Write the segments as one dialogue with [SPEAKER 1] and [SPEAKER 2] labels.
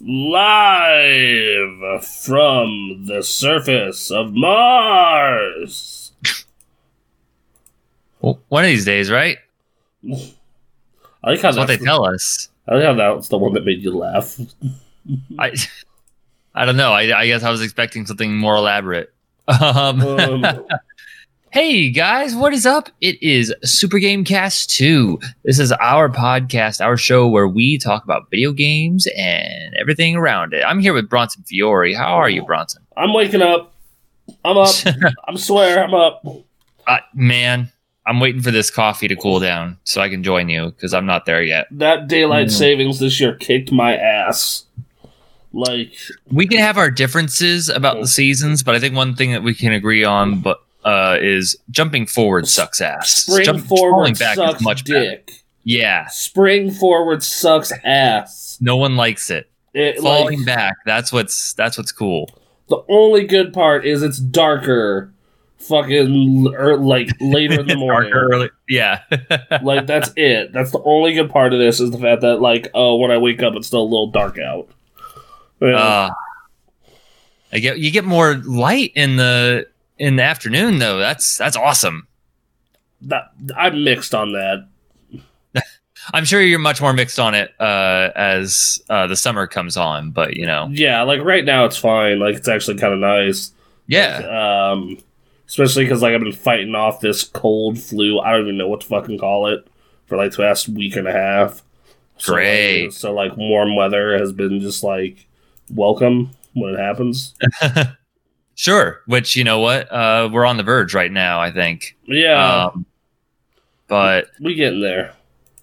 [SPEAKER 1] live from the surface of Mars.
[SPEAKER 2] Well, one of these days, right?
[SPEAKER 1] I like how
[SPEAKER 2] That's what they tell us.
[SPEAKER 1] I like how that's the one that made you laugh.
[SPEAKER 2] I, I don't know. I, I guess I was expecting something more elaborate. Um,
[SPEAKER 1] Um,
[SPEAKER 2] hey guys, what is up? It is Super Game Cast 2. This is our podcast, our show where we talk about video games and everything around it. I'm here with Bronson Fiore. How are you, Bronson?
[SPEAKER 1] I'm waking up. I'm up. I'm swear I'm up.
[SPEAKER 2] Uh, man, I'm waiting for this coffee to cool down so I can join you because I'm not there yet.
[SPEAKER 1] That daylight
[SPEAKER 2] Mm.
[SPEAKER 1] savings this year kicked my ass. Like
[SPEAKER 2] We can have our differences about the seasons, but I think one thing that we can agree on, but uh, is jumping forward sucks ass.
[SPEAKER 1] spring
[SPEAKER 2] Jump-
[SPEAKER 1] forward sucks
[SPEAKER 2] is much better.
[SPEAKER 1] dick.
[SPEAKER 2] Yeah,
[SPEAKER 1] Spring forward sucks ass.
[SPEAKER 2] no one likes it.
[SPEAKER 1] It,
[SPEAKER 2] Falling
[SPEAKER 1] like,
[SPEAKER 2] back, that's what's that's what's cool.
[SPEAKER 1] the only good part is it's darker. Fucking or like later in the morning.
[SPEAKER 2] Darker early- yeah.
[SPEAKER 1] like that's it. That's the only good part of this is the fact that like oh when I wake up it's still a little dark out. Yeah.
[SPEAKER 2] uh, I get you get more light in the in the afternoon though. That's that's awesome.
[SPEAKER 1] that, I'm mixed on that.
[SPEAKER 2] I'm sure you're much more mixed on it uh, as uh, the summer comes on, but you know,
[SPEAKER 1] Yeah, like right now it's fine. Like it's actually kind of nice.
[SPEAKER 2] yeah.
[SPEAKER 1] Um, especially because like I've been fighting off this cold flu. I don't even know what to fucking call it for like the past week and a half. So, like,
[SPEAKER 2] Great.
[SPEAKER 1] so like warm weather has been just like welcome when it happens.
[SPEAKER 2] Sure. Which you know what, uh, we're on the verge right now. I think,
[SPEAKER 1] Yeah,
[SPEAKER 2] um, but
[SPEAKER 1] we getting there.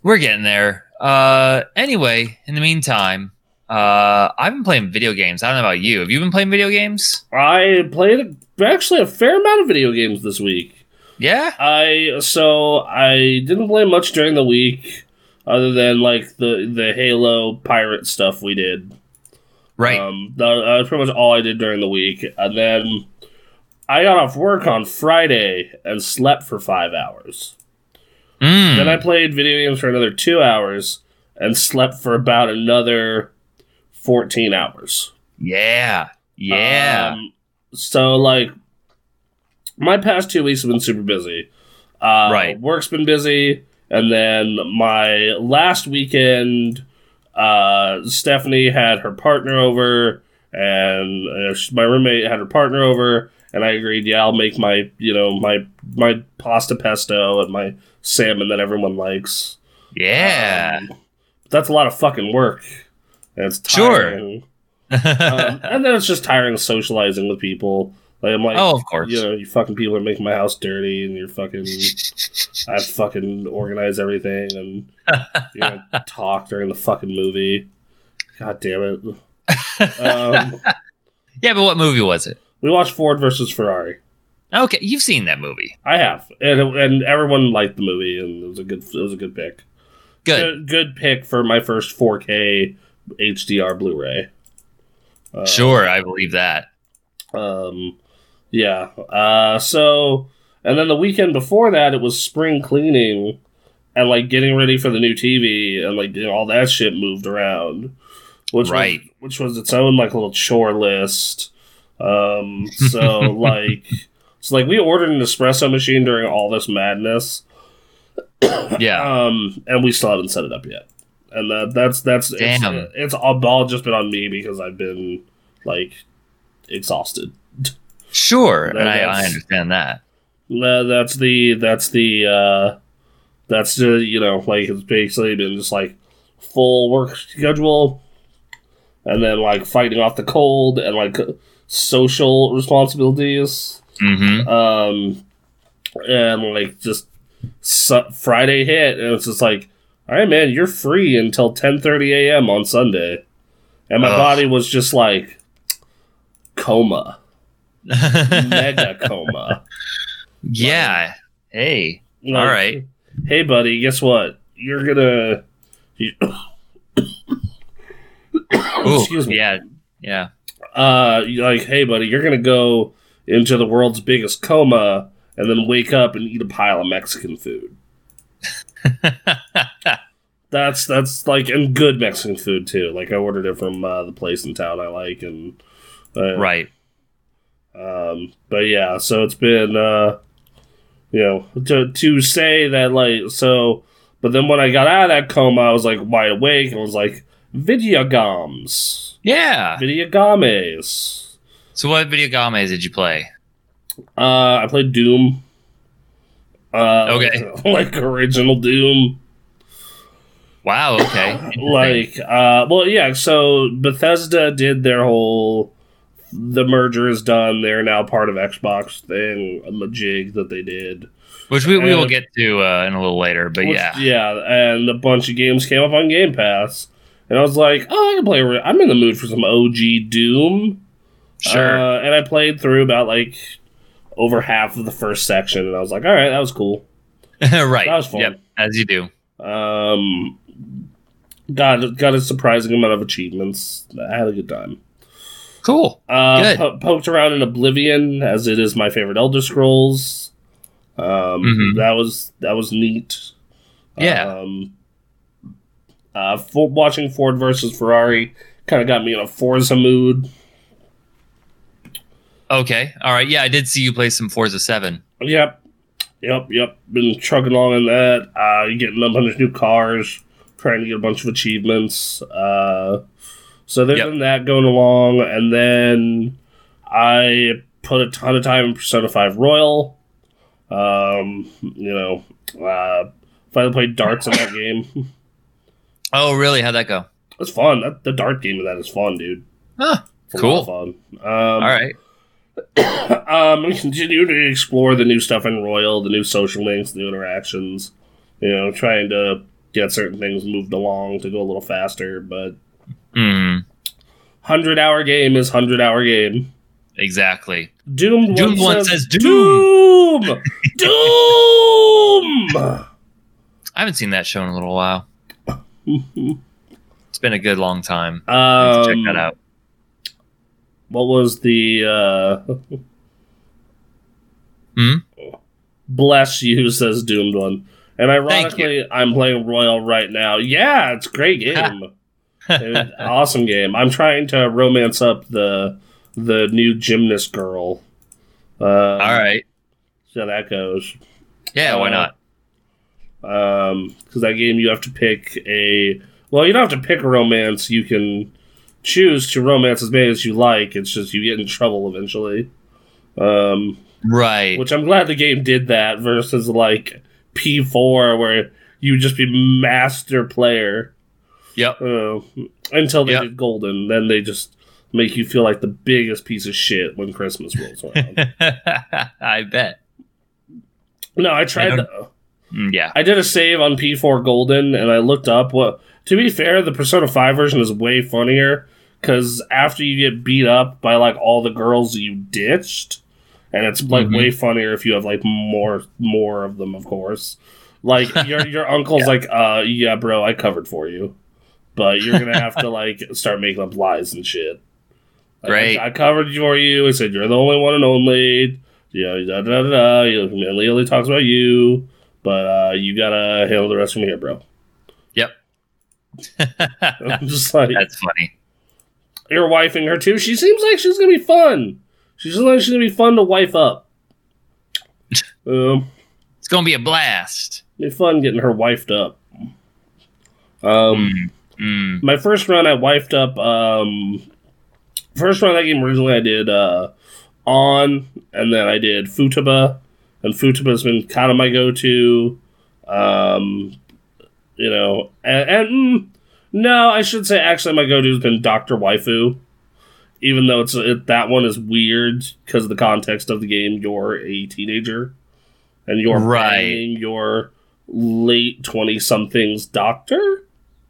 [SPEAKER 2] we're getting there. Uh, anyway, in the meantime, uh, I've been playing video games. I don't know about you. Have you been playing video games?
[SPEAKER 1] I played actually a fair amount of video games this week.
[SPEAKER 2] Yeah.
[SPEAKER 1] I so I didn't play much during the week, other than like the the Halo pirate stuff we did.
[SPEAKER 2] Right.
[SPEAKER 1] Um, that, that was pretty much all I did during the week, and then I got off work on Friday and slept for five hours.
[SPEAKER 2] Mm.
[SPEAKER 1] Then I played video games for another two hours and slept for about another fourteen hours.
[SPEAKER 2] yeah. Yeah.
[SPEAKER 1] Um, so like, my past two weeks have been super busy. Uh,
[SPEAKER 2] Right.
[SPEAKER 1] Work's been busy, and then my last weekend, uh, Stephanie had her partner over, and uh, sh- my roommate had her partner over, and I agreed, yeah, I'll make my, you know, my my pasta pesto and my salmon that everyone likes.
[SPEAKER 2] yeah.
[SPEAKER 1] Um, that's a lot of fucking work. And it's
[SPEAKER 2] Sure.
[SPEAKER 1] tiring. um, and then it's just tiring socializing with people. Like I'm like,
[SPEAKER 2] oh, of course.
[SPEAKER 1] you know, you fucking people are making my house dirty, and you're fucking, I fucking organize everything and you know, talk during the fucking movie. God damn it! Um,
[SPEAKER 2] yeah, but what movie was it?
[SPEAKER 1] we watched Ford versus Ferrari.
[SPEAKER 2] Okay, you've seen that movie.
[SPEAKER 1] I have, and and everyone liked the movie, and it was a good, it was a good pick.
[SPEAKER 2] Good.
[SPEAKER 1] good, good pick for my first 4K HDR Blu-ray. Uh,
[SPEAKER 2] Sure, I believe that.
[SPEAKER 1] Um, yeah. Uh, so, and then the weekend before that, it was spring cleaning and like getting ready for the new TV and like you know, all that shit moved around, which
[SPEAKER 2] Right.
[SPEAKER 1] was, which was its own like little chore list. Um, so like, so like we ordered an espresso machine during all this madness.
[SPEAKER 2] Yeah.
[SPEAKER 1] Um, and we still haven't set it up yet. And that that's that's
[SPEAKER 2] Damn.
[SPEAKER 1] it's, it's all, all just been on me because I've been like exhausted.
[SPEAKER 2] Sure,
[SPEAKER 1] that-
[SPEAKER 2] I, I understand that.
[SPEAKER 1] That's the that's the uh that's the you know like it's basically been just like full work schedule and then like fighting off the cold and like social responsibilities
[SPEAKER 2] Mm-hmm.
[SPEAKER 1] um and like just su- friday hit and it's just like all right man you're free until 10:30 a.m. on sunday and my
[SPEAKER 2] Ugh.
[SPEAKER 1] body was just like coma mega coma
[SPEAKER 2] yeah. Hey.
[SPEAKER 1] Like,
[SPEAKER 2] All right.
[SPEAKER 1] Hey, buddy, guess what? You're gonna. You,
[SPEAKER 2] Ooh,
[SPEAKER 1] excuse me.
[SPEAKER 2] Yeah. Yeah.
[SPEAKER 1] Uh, like, hey, buddy, you're gonna go into the world's biggest coma and then wake up and eat a pile of Mexican food. That's That's that's like and good Mexican food too. Like I ordered it from uh, the place in town I like, and uh,
[SPEAKER 2] right.
[SPEAKER 1] Um, but yeah, so it's been uh, you know to to say that like so. But then when I got out of that coma, I was like wide awake and was like video games,
[SPEAKER 2] Yeah.
[SPEAKER 1] video games.
[SPEAKER 2] So what video games did you play?
[SPEAKER 1] Uh, I played Doom. Uh,
[SPEAKER 2] Okay.
[SPEAKER 1] like original Doom.
[SPEAKER 2] Wow. Okay.
[SPEAKER 1] like uh well yeah so bethesda did their whole the merger is done they're now part of xbox thing a jig that they did
[SPEAKER 2] which we, we will get to uh, in a little later, but
[SPEAKER 1] Which-
[SPEAKER 2] yeah.
[SPEAKER 1] yeah and a bunch of games came up on game pass and i was like oh i can play i'm in the mood for some og doom
[SPEAKER 2] Sure.
[SPEAKER 1] uh, and i played through about like over half of the first section and i was like all right that was cool
[SPEAKER 2] right.
[SPEAKER 1] that was fun.
[SPEAKER 2] Yep. As you do.
[SPEAKER 1] um got got a surprising amount of achievements i had a good time
[SPEAKER 2] Cool.
[SPEAKER 1] Uh,
[SPEAKER 2] Good.
[SPEAKER 1] po- poked around in Oblivion, as it is my favorite Elder Scrolls. Um,
[SPEAKER 2] Mhm.
[SPEAKER 1] That was that was neat.
[SPEAKER 2] Yeah.
[SPEAKER 1] Um, uh, for, watching Ford versus Ferrari kind of got me in a Forza mood.
[SPEAKER 2] Okay. All right. Yeah, I did see you play some Forza 7.
[SPEAKER 1] Yep, yep, yep. Been chugging along in that. Uh, getting a bunch of new cars, trying to get a bunch of achievements. Uh, so there's
[SPEAKER 2] Yep.
[SPEAKER 1] been that going along, and then I put a ton of time in Persona Five Royal. Um, you know, uh, finally played darts in that game.
[SPEAKER 2] Oh, really? How'd that go?
[SPEAKER 1] It's fun. That, the dart game of that is fun, dude.
[SPEAKER 2] Huh.
[SPEAKER 1] It's
[SPEAKER 2] Cool.
[SPEAKER 1] fun. Um,
[SPEAKER 2] All right.
[SPEAKER 1] um, we continue to explore the new stuff in Royal, the new social links, the new interactions. You know, trying to get certain things moved along to go a little faster. But
[SPEAKER 2] Hmm.
[SPEAKER 1] hundred hour game is hundred hour game.
[SPEAKER 2] Exactly.
[SPEAKER 1] Doom.
[SPEAKER 2] Doom
[SPEAKER 1] one
[SPEAKER 2] one
[SPEAKER 1] says,
[SPEAKER 2] says
[SPEAKER 1] Doom. Doom.
[SPEAKER 2] I haven't seen that show in a little while. It's been a good long time.
[SPEAKER 1] um,
[SPEAKER 2] Check that out.
[SPEAKER 1] What was the? uh
[SPEAKER 2] Hmm?
[SPEAKER 1] Bless you, says Doomed one. And ironically, I'm playing Royal right now. Yeah, it's a great game. Awesome game. I'm trying to romance up the the new gymnast girl. Uh,
[SPEAKER 2] All right.
[SPEAKER 1] See how that goes.
[SPEAKER 2] Yeah, why
[SPEAKER 1] uh,
[SPEAKER 2] not?
[SPEAKER 1] Um, because that game you have to pick a. Well, you don't have to pick a romance. You can choose to romance as many as you like. It's just you get in trouble eventually. Um,
[SPEAKER 2] Right.
[SPEAKER 1] which I'm glad the game did that versus like P4 where you would just be master player
[SPEAKER 2] Yep.
[SPEAKER 1] uh, until they
[SPEAKER 2] Yep.
[SPEAKER 1] did golden. Then they just make you feel like the biggest piece of shit when Christmas rolls around.
[SPEAKER 2] I bet.
[SPEAKER 1] no, I tried.
[SPEAKER 2] I
[SPEAKER 1] The,
[SPEAKER 2] Mm, Yeah.
[SPEAKER 1] I did a save on P4 golden and I looked up what. To be fair, the Persona 5 version is way funnier because after you get beat up by like all the girls you ditched, and it's like
[SPEAKER 2] Mhm.
[SPEAKER 1] way funnier if you have like more more of them, of course. Like your your uncle's like, uh, yeah, bro, I covered for you, but you're gonna have to like start making up lies and shit. Like,
[SPEAKER 2] Great.
[SPEAKER 1] I, I covered for you. I said you're the only one and only. Yeah, da da da da. You know, only talks about you, but uh, you gotta handle the rest from here, bro.
[SPEAKER 2] Yep.
[SPEAKER 1] I'm just like
[SPEAKER 2] That's funny.
[SPEAKER 1] you're wifing her too. She seems like she's gonna be fun. She seems like she's gonna be fun to wife up. Um,
[SPEAKER 2] It's gonna be a blast.
[SPEAKER 1] be fun getting her wifed up. Um,
[SPEAKER 2] Mm, mm.
[SPEAKER 1] my first run, I wifed up. Um, first run of that game originally, I did uh, on, and then I did Futaba, and Futaba's been kind of my go-to. Um, you know, and, and mm, no, I should say actually my go-to has been Doctor Waifu. Even though it's it, that one is weird because of the context of the game, you're a teenager, and you're
[SPEAKER 2] Right.
[SPEAKER 1] playing your late twenty somethings doctor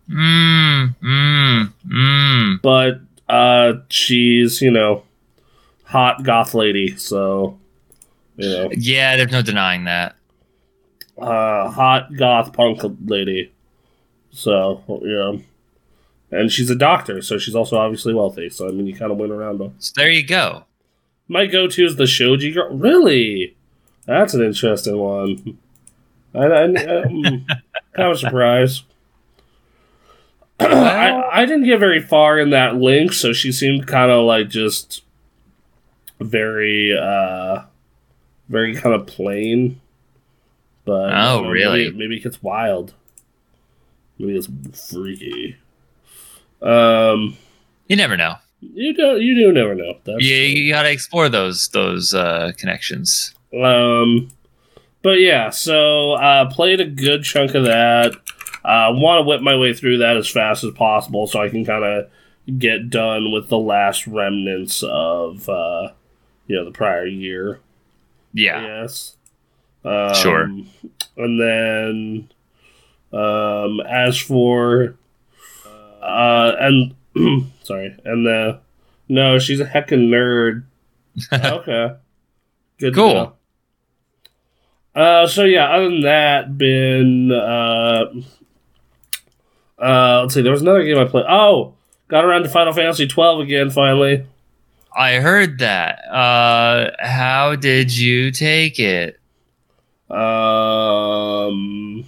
[SPEAKER 2] Mm, mm, mm.
[SPEAKER 1] but uh she's you know hot goth lady so you know
[SPEAKER 2] Yeah, there's no denying that.
[SPEAKER 1] uh hot goth punk lady so yeah and she's a doctor so she's also obviously wealthy so i mean you kind of went around them.
[SPEAKER 2] So there you go.
[SPEAKER 1] my go-to is the shogi girl really that's an interesting one i, I, I'm kind of surprised I, I didn't get very far in that link, so she seemed kind of like just very, uh, very kind of plain. But
[SPEAKER 2] Oh,
[SPEAKER 1] you know,
[SPEAKER 2] really?
[SPEAKER 1] Maybe, maybe it gets wild. Maybe it's freaky. Um,
[SPEAKER 2] You never know.
[SPEAKER 1] you don't, you do never know. That's
[SPEAKER 2] You,
[SPEAKER 1] true.
[SPEAKER 2] you gotta explore those those uh, connections.
[SPEAKER 1] Um, but yeah, so uh, played a good chunk of that. Uh, Want to whip my way through that as fast as possible so I can kind of get done with the last remnants of uh, you know the prior year.
[SPEAKER 2] Yeah.
[SPEAKER 1] Yes. Um,
[SPEAKER 2] Sure.
[SPEAKER 1] And then, um, as for, uh, and sorry, and the no, she's a heckin' nerd. okay, good.
[SPEAKER 2] Cool.
[SPEAKER 1] Uh, so yeah, other than that, been uh, uh, let's see, there was another game I played. Oh, got around to Final Fantasy twelve again finally.
[SPEAKER 2] I heard that. Uh, how did you take it?
[SPEAKER 1] Um,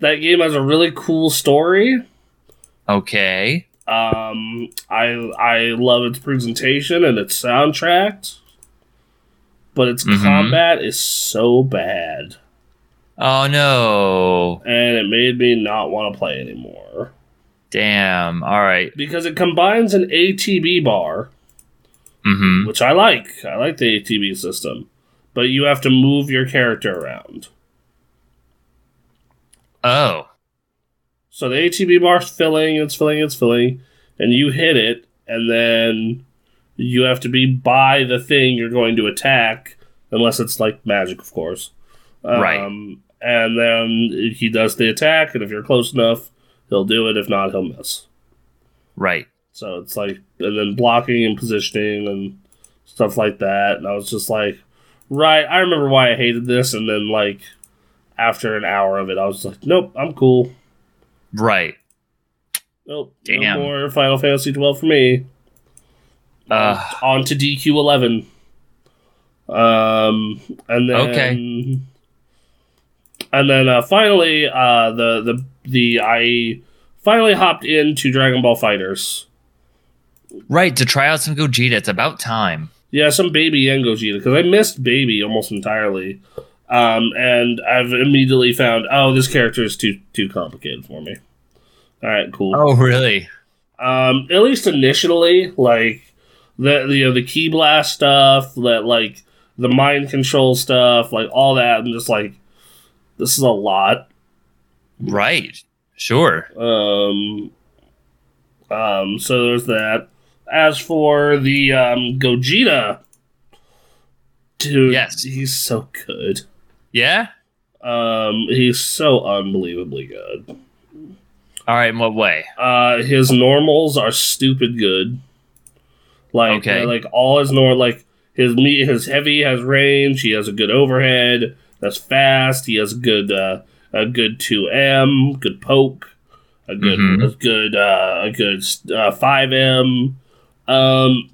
[SPEAKER 1] that game has a really cool story.
[SPEAKER 2] Okay.
[SPEAKER 1] Um, I I love its presentation and its soundtrack, but its
[SPEAKER 2] Mhm.
[SPEAKER 1] combat is so bad,
[SPEAKER 2] Oh no.
[SPEAKER 1] and it made me not want to play anymore
[SPEAKER 2] Damn. All right.
[SPEAKER 1] because it combines an ATB bar,
[SPEAKER 2] Mm-hmm.
[SPEAKER 1] which I like. I like the ATB system, but you have to move your character around.
[SPEAKER 2] Oh.
[SPEAKER 1] So the ATB bar's filling, it's filling, it's filling, and you hit it, and then you have to be by the thing you're going to attack, unless it's like magic, of course.
[SPEAKER 2] Right.
[SPEAKER 1] And then he does the attack, and if you're close enough, he'll do it. If not, he'll miss.
[SPEAKER 2] Right.
[SPEAKER 1] So it's like, and then blocking and positioning and stuff like that. And I was just like, right, I remember why I hated this. And then, like, after an hour of it, I was like, nope, I'm cool.
[SPEAKER 2] Right.
[SPEAKER 1] Nope.
[SPEAKER 2] Damn.
[SPEAKER 1] No more Final Fantasy 12 for me.
[SPEAKER 2] Uh.
[SPEAKER 1] on to DQ 11. Um, and then
[SPEAKER 2] Okay.
[SPEAKER 1] And then uh, finally, uh, the the the I finally hopped into Dragon Ball FighterZ.
[SPEAKER 2] Right. To try out some Gogeta. It's about time.
[SPEAKER 1] Yeah, some Baby and Gogeta because I missed Baby almost entirely. Um, and I've immediately found, oh, this character is too too complicated for me. All right, cool.
[SPEAKER 2] Oh, really?
[SPEAKER 1] um at least initially like the, you know the ki blast stuff that like the mind control stuff like all that i'm just like this is a lot
[SPEAKER 2] Right. Sure.
[SPEAKER 1] um um so there's that as for the um gogeta dude
[SPEAKER 2] Yes.
[SPEAKER 1] he's so good
[SPEAKER 2] Yeah.
[SPEAKER 1] um he's so unbelievably good
[SPEAKER 2] All right. In what way?
[SPEAKER 1] Uh, his normals are stupid good. Like,
[SPEAKER 2] Okay.
[SPEAKER 1] like all his normal, like his meat, his heavy has range. He has a good overhead. That's fast. He has a good, uh, a good two M, good poke, a good,
[SPEAKER 2] Mhm.
[SPEAKER 1] a good, uh, a good uh, five M. Um,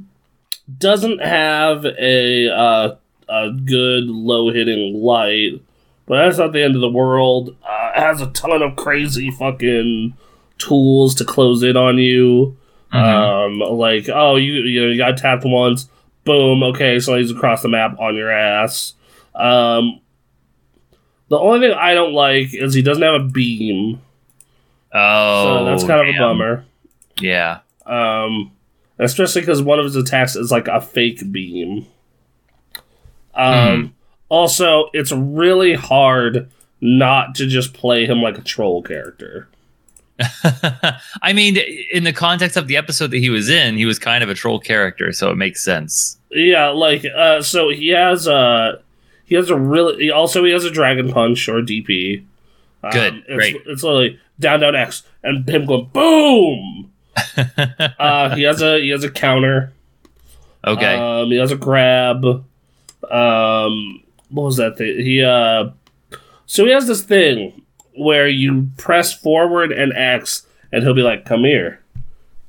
[SPEAKER 1] doesn't have a uh, a good low hitting light, but that's not the end of the world. Uh, has a ton of crazy fucking tools to close in on you.
[SPEAKER 2] Mhm.
[SPEAKER 1] Um, like oh, you you, know, you got tapped once, boom. Okay, so he's across the map on your ass. Um, the only thing I don't like is he doesn't have a beam,
[SPEAKER 2] oh.
[SPEAKER 1] so that's kind of a bummer.
[SPEAKER 2] Yeah.
[SPEAKER 1] Um, especially because one of his attacks is like a fake beam. Um, also, it's really hard not to just play him like a troll character.
[SPEAKER 2] I mean, in the context of the episode that he was in, he was kind of a troll character, so it makes sense.
[SPEAKER 1] Yeah, like uh, so he has a he has a really he also he has a dragon punch or DP. Um,
[SPEAKER 2] Good,
[SPEAKER 1] it's,
[SPEAKER 2] great.
[SPEAKER 1] It's literally down down X and him going boom. uh, he has a he has a counter.
[SPEAKER 2] okay.
[SPEAKER 1] Um, he has a grab. Um, what was that thing? He uh, so he has this thing where you press forward and X, and he'll be like, "Come here,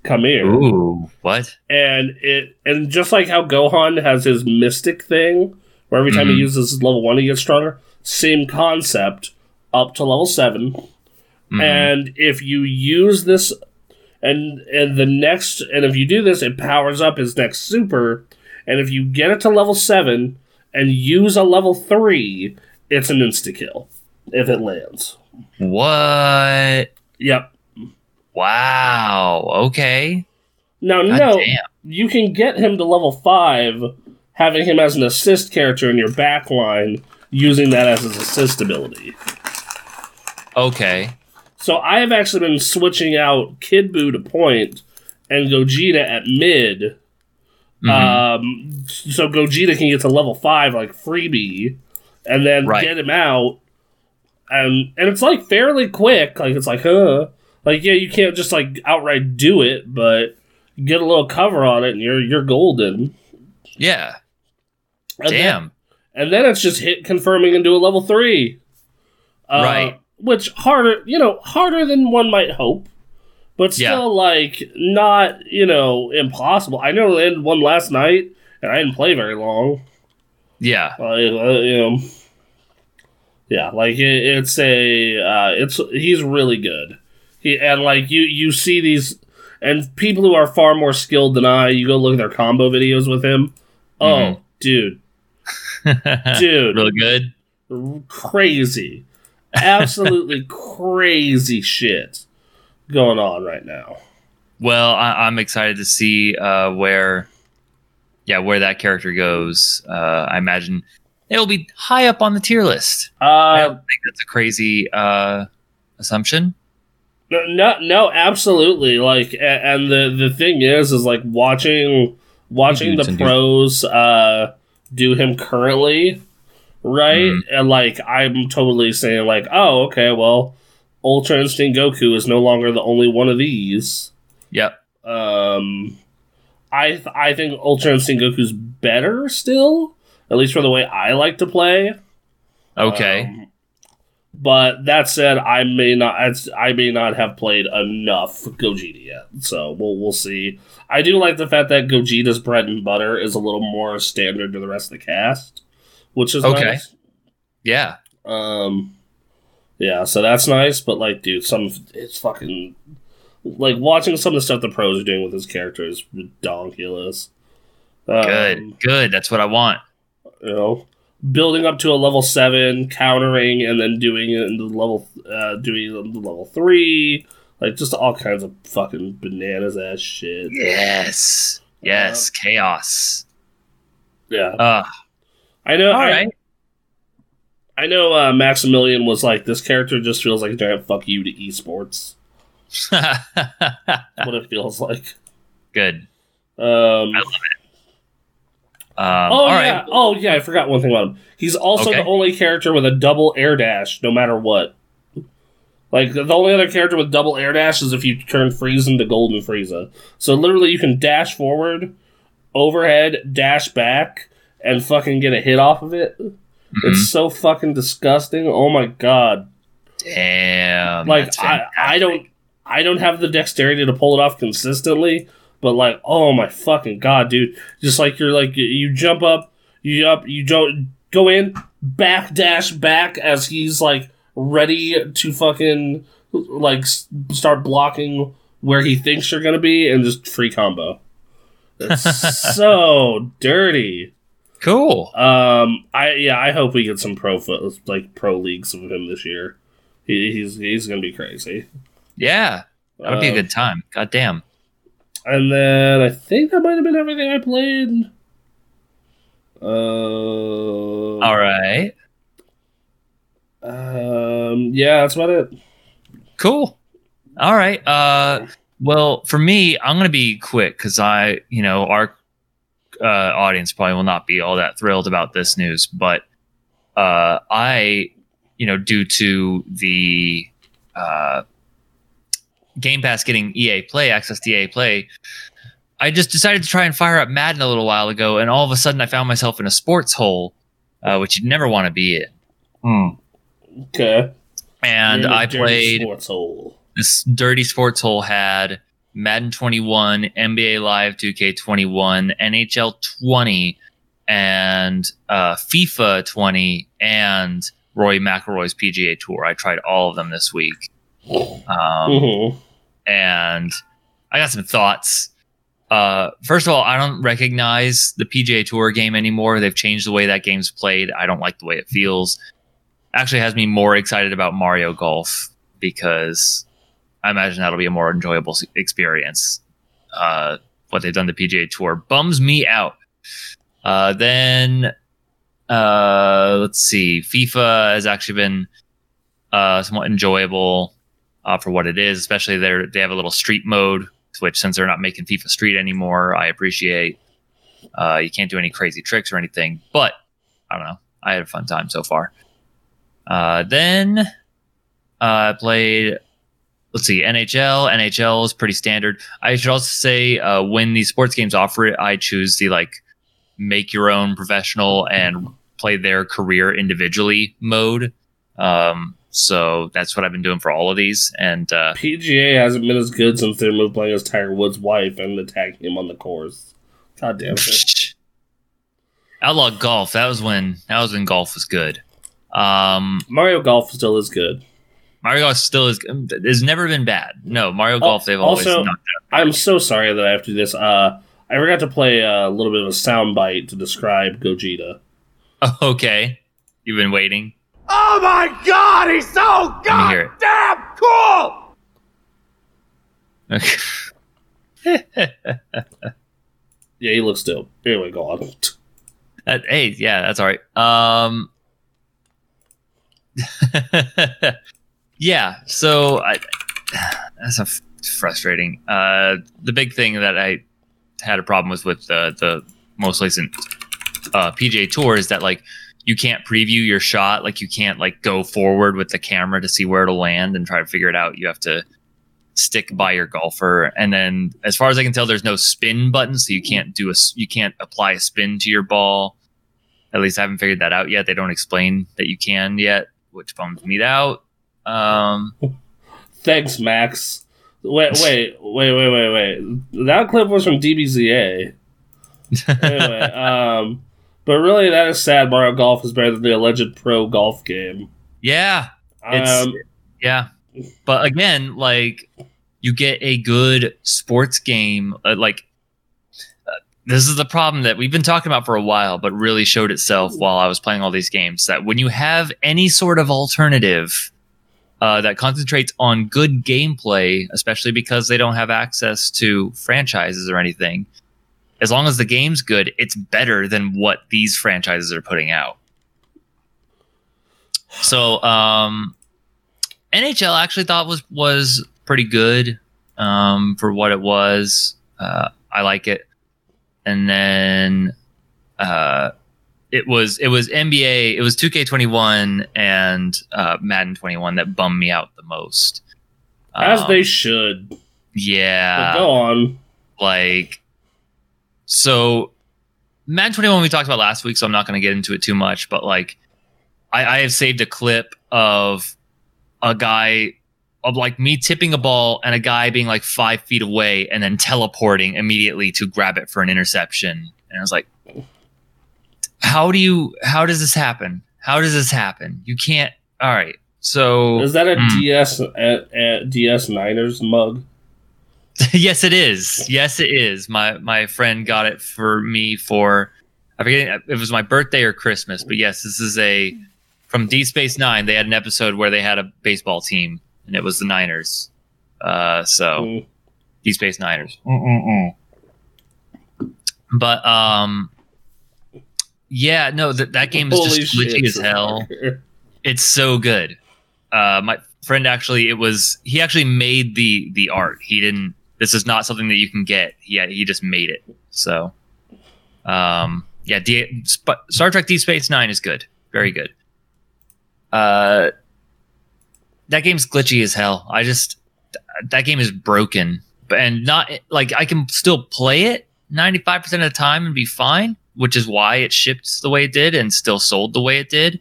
[SPEAKER 1] come here,"
[SPEAKER 2] Ooh. What?
[SPEAKER 1] and it and just like how Gohan has his mystic thing, where every time he
[SPEAKER 2] Mhm.
[SPEAKER 1] uses his level one, he gets stronger. Same concept up to level seven,
[SPEAKER 2] Mhm.
[SPEAKER 1] And if you use this, and and the next, and if you do this, it powers up his next super. And if you get it to level seven and use a level three, it's an insta kill if it lands.
[SPEAKER 2] what?
[SPEAKER 1] Yep.
[SPEAKER 2] Wow. Okay.
[SPEAKER 1] Now,
[SPEAKER 2] God
[SPEAKER 1] no,
[SPEAKER 2] damn.
[SPEAKER 1] you can get him to level five, having him as an assist character in your back line, using that as his assist ability.
[SPEAKER 2] Okay.
[SPEAKER 1] So I have actually been switching out Kid Buu to point and Gogeta at mid.
[SPEAKER 2] Mhm.
[SPEAKER 1] Um, so Gogeta can get to level five like freebie, and then
[SPEAKER 2] Right.
[SPEAKER 1] get him out, and and it's like fairly quick. Like it's like, huh, like yeah, you can't just like outright do it, but get a little cover on it, and you're you're golden.
[SPEAKER 2] yeah.
[SPEAKER 1] And then-
[SPEAKER 2] Damn.
[SPEAKER 1] and then it's just hit confirming into a level three. Uh,
[SPEAKER 2] Right.
[SPEAKER 1] Which harder, you know, harder than one might hope, but
[SPEAKER 2] Yeah.
[SPEAKER 1] still like not, you know, impossible. I know I ended one last night, and I didn't play very long.
[SPEAKER 2] yeah.
[SPEAKER 1] Like, uh, you know, yeah, like it, it's a, uh, it's he's really good. He and like you, you see these, and people who are far more skilled than I, you go look at their combo videos with him. Oh,
[SPEAKER 2] Mhm.
[SPEAKER 1] dude, dude,
[SPEAKER 2] Real good.
[SPEAKER 1] crazy, absolutely crazy shit going on right now.
[SPEAKER 2] Well, I, I'm excited to see uh, where, yeah, where that character goes. Uh, I imagine it'll be high up on the tier list. I
[SPEAKER 1] Uh,
[SPEAKER 2] don't think that's a crazy uh, assumption.
[SPEAKER 1] no, no, no, absolutely. Like, and the the thing is, is like watching watching the pros uh do him currently, right?
[SPEAKER 2] Mhm.
[SPEAKER 1] And like, I'm totally saying like, oh, okay, well, Ultra Instinct Goku is no longer the only one of these.
[SPEAKER 2] Yep.
[SPEAKER 1] Um, I th- I think Ultra Instinct Goku's better still, at least for the way I like to play.
[SPEAKER 2] Okay.
[SPEAKER 1] Um, but that said, I may not I- I may not have played enough Gogeta yet, so we'll we'll see. I do like the fact that Gogeta's bread and butter is a little more standard to the rest of the cast, which is
[SPEAKER 2] Okay.
[SPEAKER 1] nice.
[SPEAKER 2] yeah.
[SPEAKER 1] Um, yeah, so that's nice. But like, dude, some it's fucking like watching some of the stuff the pros are doing with his character is ridiculous. Um,
[SPEAKER 2] Good. Good. That's what I want.
[SPEAKER 1] you know, building up to a level seven, countering, and then doing it into level, uh, doing it into level three, like just all kinds of fucking bananas ass shit.
[SPEAKER 2] Yes. Yes. Chaos.
[SPEAKER 1] Yeah,
[SPEAKER 2] Uh,
[SPEAKER 1] I know.
[SPEAKER 2] all
[SPEAKER 1] I,
[SPEAKER 2] right.
[SPEAKER 1] I know. Uh, Maximilian was like, this character just feels like a giant fuck you to esports. What it feels like.
[SPEAKER 2] Good.
[SPEAKER 1] Um,
[SPEAKER 2] Um,
[SPEAKER 1] oh
[SPEAKER 2] all
[SPEAKER 1] yeah.
[SPEAKER 2] right.
[SPEAKER 1] Oh yeah. I forgot one thing about him. He's also
[SPEAKER 2] Okay.
[SPEAKER 1] the only character with a double air dash, no matter what. Like the only other character with double air dash is if you turn Frieza into Golden Frieza. So literally, you can dash forward, overhead, dash back, and fucking get a hit off of it.
[SPEAKER 2] Mhm.
[SPEAKER 1] It's so fucking disgusting. Oh my god!
[SPEAKER 2] Damn.
[SPEAKER 1] Like I, I don't, I don't have the dexterity to pull it off consistently. But like, oh my fucking god, dude! Just like you're like you jump up, you up, you don't go in, back dash back as he's like ready to fucking like start blocking where he thinks you're gonna be, and just free combo. It's so dirty.
[SPEAKER 2] Cool.
[SPEAKER 1] Um, I yeah, I hope we get some pro fo- like pro leagues of him this year. He, he's he's gonna be crazy.
[SPEAKER 2] Yeah. That would be a
[SPEAKER 1] Um,
[SPEAKER 2] good time. God damn.
[SPEAKER 1] And then I think that might have been everything I played. Uh,
[SPEAKER 2] All right.
[SPEAKER 1] Um, yeah, that's about it.
[SPEAKER 2] Cool. All right. Uh, well, for me, I'm going to be quick because I, you know, our uh, audience probably will not be all that thrilled about this news, but uh, I, you know, due to the uh, Game Pass getting EA Play access to EA Play, I just decided to try and fire up Madden a little while ago, and all of a sudden I found myself in a sports hole, uh, which you'd never want to be in.
[SPEAKER 1] Okay.
[SPEAKER 2] And
[SPEAKER 1] You're in a
[SPEAKER 2] I
[SPEAKER 1] dirty
[SPEAKER 2] played
[SPEAKER 1] sports hole.
[SPEAKER 2] this dirty sports hole had Madden 21, NBA Live 2K21, NHL 20, and uh, FIFA 20, and Rory McIlroy's PGA Tour. I tried all of them this week, Um,
[SPEAKER 1] Mhm.
[SPEAKER 2] And I got some thoughts. Uh, first of all, I don't recognize the PGA Tour game anymore. They've changed the way that game's played. I don't like the way it feels. Actually, has me more excited about Mario Golf because I imagine that'll be a more enjoyable experience. Uh, what they've done to PGA Tour bums me out. Uh, then, uh, let's see. FIFA has actually been uh, somewhat enjoyable uh, for what it is. Especially they they have a little street mode, which since they're not making FIFA Street anymore, I appreciate. Uh, you can't do any crazy tricks or anything, but I don't know. I had a fun time so far. Uh, then uh, I played. Let's see, NHL. NHL is pretty standard. I should also say uh, when these sports games offer it, I choose the like make your own professional and play their career individually mode. Um, so that's what I've been doing for all of these. And uh,
[SPEAKER 1] PGA hasn't been as good since they moved playing as Tiger Woods' wife and attacking him on the course. God damn it.
[SPEAKER 2] Outlaw Golf. That was when that was when golf was good. Um,
[SPEAKER 1] Mario Golf still is good.
[SPEAKER 2] Mario Golf still is has never been bad. No, Mario Golf they've always
[SPEAKER 1] also- I'm so sorry that I have to do this. Uh, I forgot to play a little bit of a sound bite to describe Gogeta.
[SPEAKER 2] Okay, you've been waiting.
[SPEAKER 3] Oh my god, he's so
[SPEAKER 2] Let me hear it.
[SPEAKER 3] goddamn cool!
[SPEAKER 1] Yeah, he looks dope. Anyway, go on.
[SPEAKER 2] That- hey, yeah, that's all right. Um, yeah, so I, that's a f- frustrating. Uh, the big thing that I had a problem with with the the most recent uh, PGA Tour is that like you can't preview your shot, like you can't like go forward with the camera to see where it'll land and try to figure it out. You have to stick by your golfer and then as far as i can tell there's no spin button so you can't do a you can't apply a spin to your ball at least i haven't figured that out yet they don't explain that you can yet which bums me out um
[SPEAKER 1] Thanks, Max. Wait, wait, wait, wait, wait, wait. That clip was from DBZA. Anyway, um, but really, that is sad. Mario Golf is better than the alleged pro golf game.
[SPEAKER 2] yeah It's-
[SPEAKER 1] Um,
[SPEAKER 2] yeah but again like you get a good sports game uh, like uh, this is the problem that we've been talking about for a while but really showed itself while i was playing all these games that when you have any sort of alternative uh, that concentrates on good gameplay especially because they don't have access to franchises or anything as long as the game's good it's better than what these franchises are putting out so um NHL I actually thought was was pretty good um, for what it was. Uh, I like it, and then uh, it was it was NBA. It was 2K21 and uh, Madden 21 that bummed me out the most.
[SPEAKER 1] as
[SPEAKER 2] Um,
[SPEAKER 1] they should. But
[SPEAKER 2] yeah,
[SPEAKER 1] go on.
[SPEAKER 2] like so Madden 21 we talked about last week, so I'm not going to get into it too much, but like I, I have saved a clip of a guy of like me tipping a ball and a guy being like five feet away and then teleporting immediately to grab it for an interception. And I was like, how do you, how does this happen? How does this happen? You can't, all right. So
[SPEAKER 1] Is that a
[SPEAKER 2] Hmm.
[SPEAKER 1] DS at, at DS Niners mug?
[SPEAKER 2] yes, it is. Yes, it is. My my friend got it for me for I forget if it was my birthday or Christmas, but yes, this is a from Deep Space Nine. They had an episode where they had a baseball team, and it was the Niners. Uh, so
[SPEAKER 1] Mm.
[SPEAKER 2] Deep Space Niners. But um, yeah, no, that that game is
[SPEAKER 1] Holy
[SPEAKER 2] just glitchy as hell. It's so good. Uh, my friend actually, it was he actually made the the art. He didn't. This is not something that you can get. He he just made it. So, um, yeah, D, Sp- Star Trek: Deep Space Nine is good. Very good. Uh, that game's glitchy as hell. I just that game is broken, and not like I can still play it ninety five percent of the time and be fine, which is why it shipped the way it did and still sold the way it did.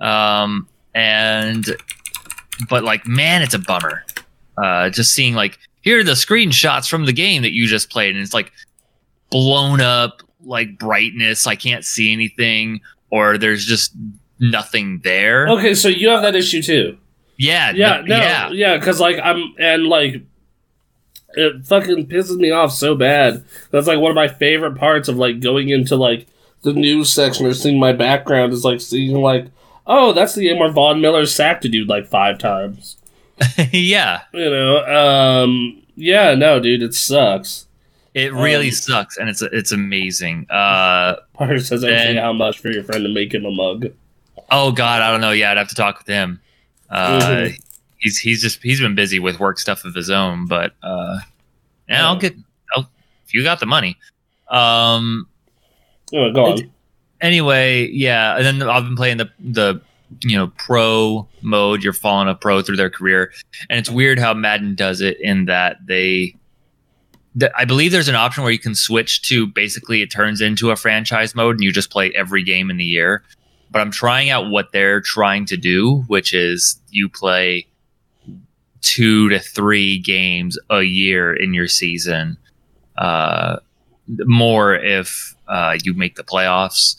[SPEAKER 2] Um, and but like, man, it's a bummer. Uh, just seeing like here are the screenshots from the game that you just played, and it's like blown up like brightness. I can't see anything, or there's just nothing there.
[SPEAKER 1] Okay, so you have that issue too.
[SPEAKER 2] Yeah,
[SPEAKER 1] Yeah, no,
[SPEAKER 2] yeah.
[SPEAKER 1] yeah, because like I'm and like it fucking pisses me off so bad. That's like one of my favorite parts of like going into like the news section or seeing my background is like seeing like, oh, that's the game where Von Miller sacked a dude like five times.
[SPEAKER 2] yeah.
[SPEAKER 1] You know, um, yeah, no, dude, it sucks.
[SPEAKER 2] It really
[SPEAKER 1] Um,
[SPEAKER 2] sucks, and it's it's amazing. Uh,
[SPEAKER 1] Parker says, "I
[SPEAKER 2] And-
[SPEAKER 1] how much for your friend to make him a mug."
[SPEAKER 2] oh God, I don't know. Yeah, I'd have to talk with him. Uh,
[SPEAKER 1] Mhm.
[SPEAKER 2] He's he's just he's been busy with work stuff of his own, but uh, yeah, I'll get. I'll, if you got the money. Um.
[SPEAKER 1] Oh, go on.
[SPEAKER 2] Anyway, yeah, and then I've been playing the the you know pro mode. You're following a pro through their career, and it's weird how Madden does it in that they. th- I believe there's an option where you can switch to basically it turns into a franchise mode and you just play every game in the year. But I'm trying out what they're trying to do, which is you play two to three games a year in your season. Uh, more if uh, you make the playoffs.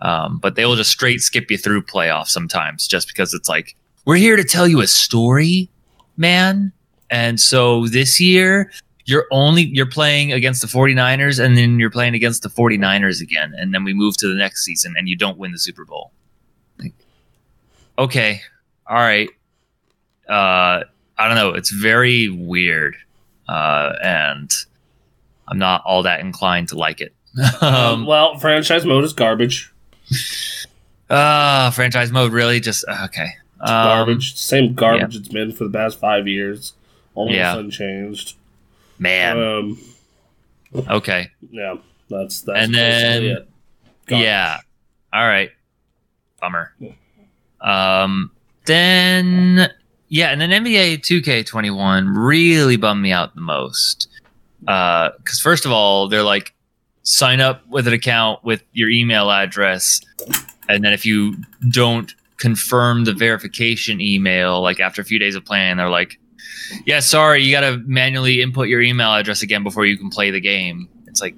[SPEAKER 2] Um, but they will just straight skip you through playoffs sometimes just because it's like, we're here to tell you a story, man. And so this year, you're only you're playing against the 49ers and then you're playing against the 49ers again and then we move to the next season and you don't win the Super Bowl. Okay. All right. Uh I don't know, it's very weird. Uh and I'm not all that inclined to like it.
[SPEAKER 1] Um well, franchise mode is garbage.
[SPEAKER 2] Ah, franchise mode really just okay. Um,
[SPEAKER 1] garbage. Same garbage it's been for the past five years. Almost
[SPEAKER 2] Yeah.
[SPEAKER 1] unchanged.
[SPEAKER 2] Man.
[SPEAKER 1] Um,
[SPEAKER 2] okay.
[SPEAKER 1] yeah, that's that's
[SPEAKER 2] And then-
[SPEAKER 1] it.
[SPEAKER 2] Yeah. All right. Bummer. Um then yeah, and then NBA 2K21 really bummed me out the most. Uh cuz first of all, they're like sign up with an account with your email address and then if you don't confirm the verification email like after a few days of playing, they're like yeah, sorry, you got to manually input your email address again before you can play the game. It's like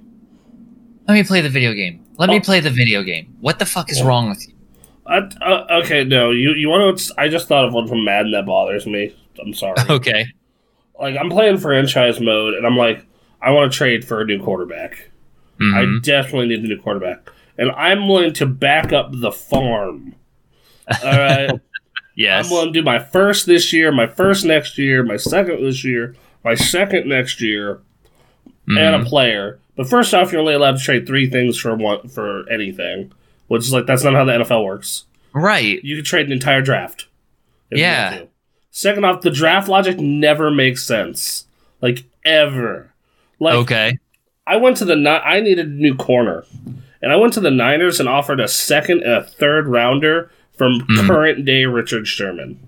[SPEAKER 2] let me play the video game. Let me
[SPEAKER 1] Oh.
[SPEAKER 2] play the video game. What the fuck is wrong with you?
[SPEAKER 1] I, uh, okay, no, you you want to? I just thought of one from Madden that bothers me. I'm sorry.
[SPEAKER 2] Okay.
[SPEAKER 1] like I'm playing franchise mode, and I'm like, I want to trade for a new quarterback. I
[SPEAKER 2] Mhm.
[SPEAKER 1] definitely need a new quarterback, and I'm willing to back up the farm. All right.
[SPEAKER 2] yes.
[SPEAKER 1] I'm willing to do my first this year, my first next year, my second this year, my second next year, and
[SPEAKER 2] Mhm.
[SPEAKER 1] a player. But first off, you're only allowed to trade three things for one for anything, which is like that's not how the NFL works.
[SPEAKER 2] right.
[SPEAKER 1] You can trade an entire draft. if
[SPEAKER 2] Yeah.
[SPEAKER 1] Second off, the draft logic never makes sense, like ever. Like
[SPEAKER 2] okay.
[SPEAKER 1] I went to the I needed a new corner, and I went to the Niners and offered a second and a third rounder from
[SPEAKER 2] Mhm.
[SPEAKER 1] current day Richard Sherman.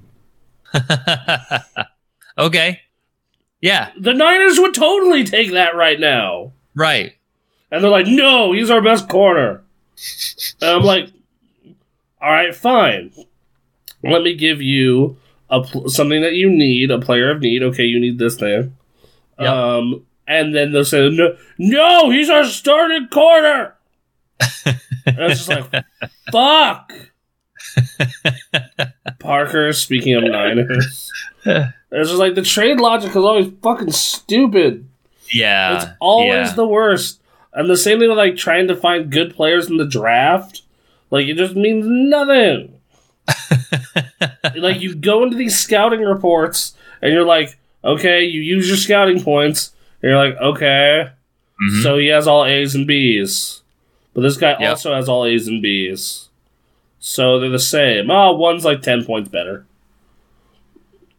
[SPEAKER 2] okay. Yeah.
[SPEAKER 1] The Niners would totally take that right now.
[SPEAKER 2] Right.
[SPEAKER 1] And they're like, no, he's our best corner. And I'm like, all right, fine. Let me give you a pl- something that you need, a player of need. Okay, you need this thing.
[SPEAKER 2] Yep.
[SPEAKER 1] Um, and then they'll say, no, no, he's our starting corner. and it's just like, fuck. Parker, speaking of Niners, it's just like the trade logic is always fucking stupid.
[SPEAKER 2] Yeah.
[SPEAKER 1] It's always
[SPEAKER 2] yeah.
[SPEAKER 1] the worst. And the same thing with like trying to find good players in the draft. Like it just means nothing. like you go into these scouting reports and you're like, okay, you use your scouting points. And you're like, okay,
[SPEAKER 2] Mhm.
[SPEAKER 1] so he has all A's and B's. But this guy
[SPEAKER 2] Yep.
[SPEAKER 1] also has all A's and B's. So they're the same. Oh, one's like 10 points better.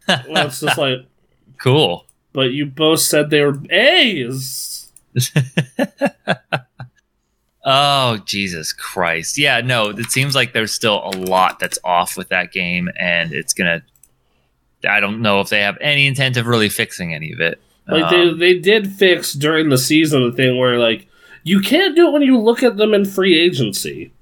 [SPEAKER 1] well, it's just like,
[SPEAKER 2] cool.
[SPEAKER 1] but you both said they were A's.
[SPEAKER 2] Oh Jesus Christ! Yeah, no, it seems like there's still a lot that's off with that game, and it's gonna. I don't know if they have any intent of really fixing any of it.
[SPEAKER 1] Like
[SPEAKER 2] Um,
[SPEAKER 1] they they did fix during the season the thing where like you can't do it when you look at them in free agency,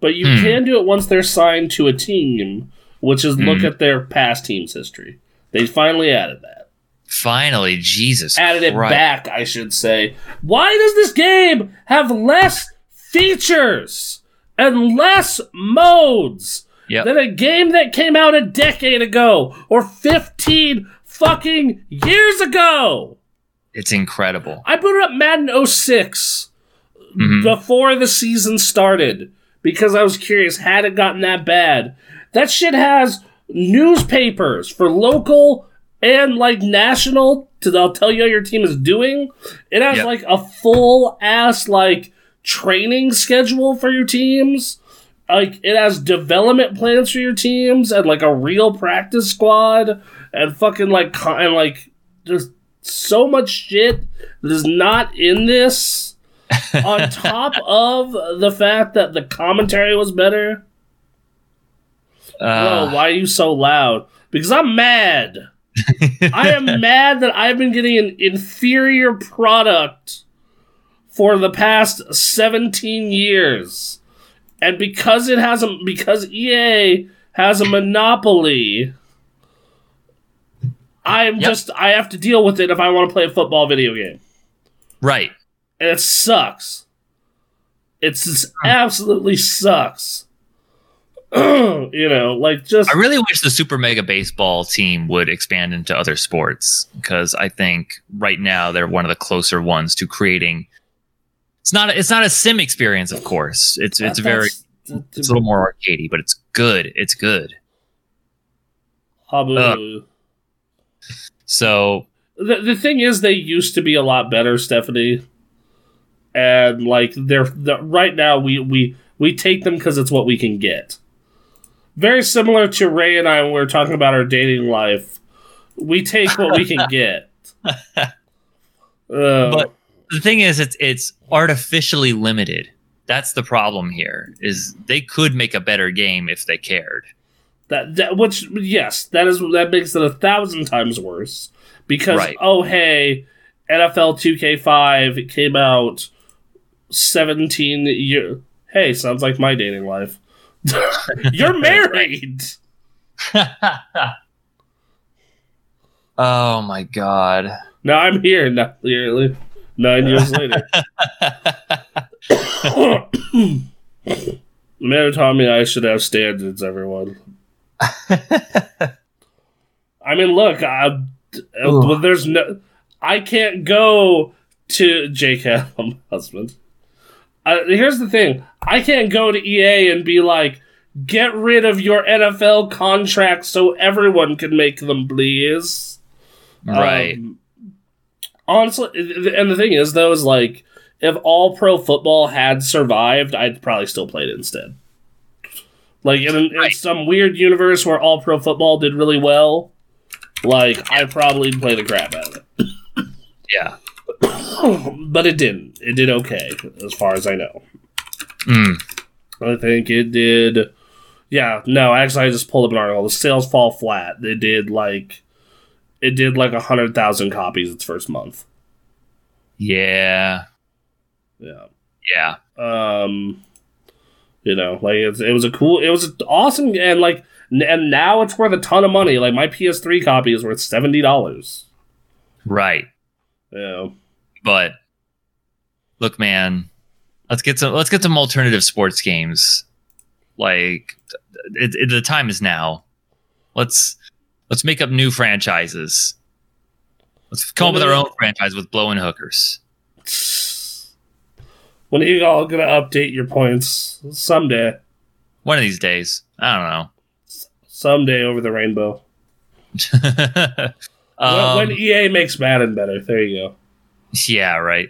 [SPEAKER 1] but you
[SPEAKER 2] Hmm.
[SPEAKER 1] can do it once they're signed to a team, which is look
[SPEAKER 2] Hmm.
[SPEAKER 1] at their past team's history. They finally added that.
[SPEAKER 2] finally, Jesus,
[SPEAKER 1] Added it
[SPEAKER 2] Christ.
[SPEAKER 1] back, I should say. Why does this game have less features and less modes?
[SPEAKER 2] Yep.
[SPEAKER 1] than a game that came out a decade ago or 15 fucking years ago.
[SPEAKER 2] It's incredible.
[SPEAKER 1] I booted up Madden 06
[SPEAKER 2] Mhm.
[SPEAKER 1] before the season started because I was curious had it gotten that bad. That shit has newspapers for local and like national to they'll tell you how your team is doing. It has
[SPEAKER 2] Yep.
[SPEAKER 1] like a full ass like training schedule for your teams. Like it has development plans for your teams and like a real practice squad and fucking like and like just so much shit that is not in this on top of the fact that the commentary was better.
[SPEAKER 2] Uh,
[SPEAKER 1] why are you so loud? Because I'm mad. I am mad that I've been getting an inferior product for the past 17 years. And because it has a because EA has a monopoly, I am
[SPEAKER 2] Yep.
[SPEAKER 1] just I have to deal with it if I want to play a football video game.
[SPEAKER 2] right.
[SPEAKER 1] And it sucks. It's just hmm. absolutely sucks. you know, like just
[SPEAKER 2] I really wish the Super Mega Baseball team would expand into other sports because I think right now they're one of the closer ones to creating. It's not. It's not a sim experience, of course. It's it's very. It's a little more arcadey, but it's good. It's good.
[SPEAKER 1] Habu.
[SPEAKER 2] Uh, So
[SPEAKER 1] the, the thing is they used to be a lot better stephanie and like they're the, right now we we we take them because it's what we can get very similar to ray and i when we were talking about our dating life we take what we can get uh,
[SPEAKER 2] But- the thing is, it's it's artificially limited. That's the problem here. Is they could make a better game if they cared.
[SPEAKER 1] That, that which yes that is that makes it a thousand times worse because
[SPEAKER 2] Right.
[SPEAKER 1] oh hey nfl 2k5 came out 17 year hey sounds like my dating life. You're married!
[SPEAKER 2] Oh my god.
[SPEAKER 1] now i'm here not clearly nine years later. Man taught me i should have standards everyone i mean look I, uh, well, there's no i can't go to jake Ham, husband uh, here's the thing i can't go to ea and be like get rid of your nfl contracts so everyone can make them please
[SPEAKER 2] right.
[SPEAKER 1] um, honestly, and the thing is, though, is like if all pro football had survived, I'd probably still play it instead. Like in, in
[SPEAKER 2] Right.
[SPEAKER 1] some weird universe where all pro football did really well, like I probably play the crap out of it. yeah. but it didn't. It did okay, as far as I know.
[SPEAKER 2] Mm.
[SPEAKER 1] I think it did. Yeah, no, actually, I just pulled up an article. The sales fall flat. It did like, it did like a hundred thousand copies its first month.
[SPEAKER 2] Yeah.
[SPEAKER 1] Yeah.
[SPEAKER 2] Yeah.
[SPEAKER 1] um you know like it's, it was a cool it was awesome and like and now it's worth a ton of money like my ps3 copy is worth $70
[SPEAKER 2] Right.
[SPEAKER 1] yeah
[SPEAKER 2] But look, man, let's get some let's get some alternative sports games. Like it, it, the time is now. Let's let's make up new franchises. Let's come up with our own franchise with blowing hookers.
[SPEAKER 1] when are you all gonna update your points someday
[SPEAKER 2] One of these days. I don't know.
[SPEAKER 1] someday over the rainbow When-
[SPEAKER 2] Um,
[SPEAKER 1] when ea makes madden better there you go
[SPEAKER 2] Yeah, right.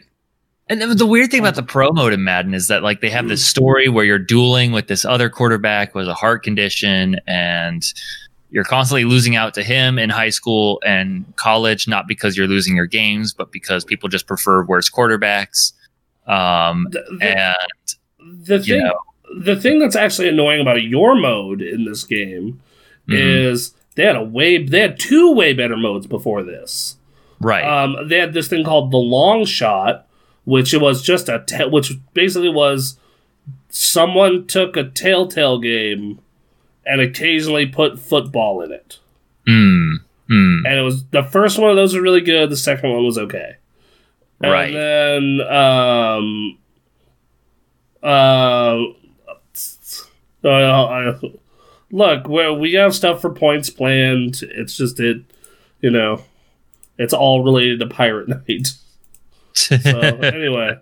[SPEAKER 2] And the weird thing about the pro mode in Madden is that like they have this story where you're dueling with this other quarterback with a heart condition and you're constantly losing out to him in high school and college, not because you're losing your games, but because people just prefer worse quarterbacks. Um,
[SPEAKER 1] the,
[SPEAKER 2] and
[SPEAKER 1] the thing
[SPEAKER 2] know,
[SPEAKER 1] the thing that's actually annoying about your mode in this game
[SPEAKER 2] mhm,
[SPEAKER 1] is they had a way they had two way better modes before this
[SPEAKER 2] right.
[SPEAKER 1] Um, they had this thing called the long shot, which it was just a te- which basically was someone took a Telltale game and occasionally put football in it,
[SPEAKER 2] mm, mm,
[SPEAKER 1] and it was the first one of those was really good. The second one was okay. And
[SPEAKER 2] Right.
[SPEAKER 1] then um, uh, uh, I, look, we we have stuff for points planned. It's just it, you know, it's all related to Pirate Night. So anyway,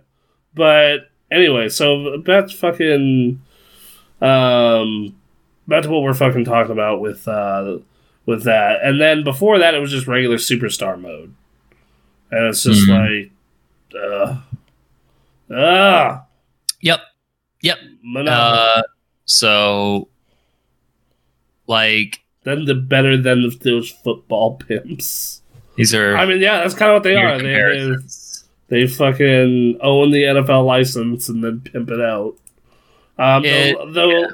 [SPEAKER 1] but anyway, so that's fucking um to what we're fucking talking about with uh with that. And then before that it was just regular superstar mode. And it's just
[SPEAKER 2] Mhm.
[SPEAKER 1] like uh ah
[SPEAKER 2] yep. Yep. Uh, so, like,
[SPEAKER 1] then the better than those football pimps.
[SPEAKER 2] these are
[SPEAKER 1] I mean, yeah, that's kind of what they are. They, they fucking own the NFL license and then pimp it out. Um,
[SPEAKER 2] It-
[SPEAKER 1] though, though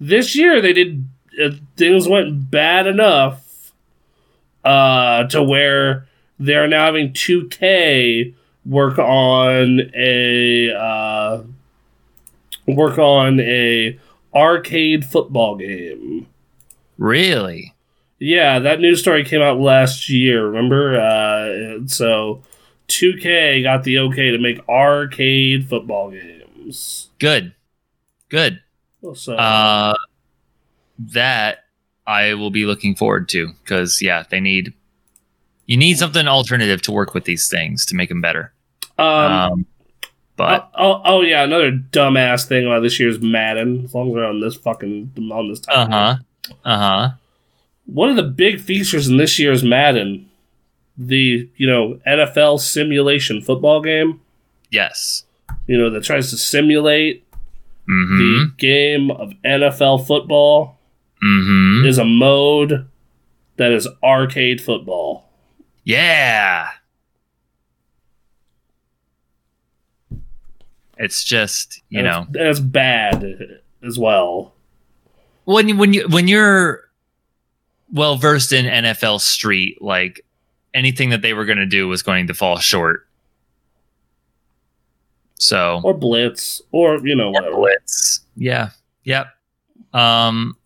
[SPEAKER 1] this year they did uh, things went bad enough uh, to where they're now having 2K work on a uh, work on a arcade football game.
[SPEAKER 2] Really?
[SPEAKER 1] Yeah, that news story came out last year. Remember? Uh, so 2K got the okay to make arcade football games.
[SPEAKER 2] Good. Good.
[SPEAKER 1] So
[SPEAKER 2] Uh, that I will be looking forward to because yeah, they need you need something alternative to work with these things to make them better.
[SPEAKER 1] um,
[SPEAKER 2] Um, but
[SPEAKER 1] oh, oh, oh, yeah, another dumbass thing about this year's Madden. As long as we're on this fucking on this
[SPEAKER 2] Uh huh. uh huh.
[SPEAKER 1] One of the big features in this year's Madden, the you know NFL simulation football game.
[SPEAKER 2] Yes.
[SPEAKER 1] You know that tries to simulate
[SPEAKER 2] Mm-hmm.
[SPEAKER 1] the game of NFL football.
[SPEAKER 2] Mm-hmm.
[SPEAKER 1] is a mode that is arcade football.
[SPEAKER 2] Yeah. It's just you know
[SPEAKER 1] it's bad as well.
[SPEAKER 2] when when you when you're well versed in NFL Street, like anything that they were going to do was going to fall short. So
[SPEAKER 1] Or Blitz, or you know
[SPEAKER 2] or. Blitz, yeah, yep. Um,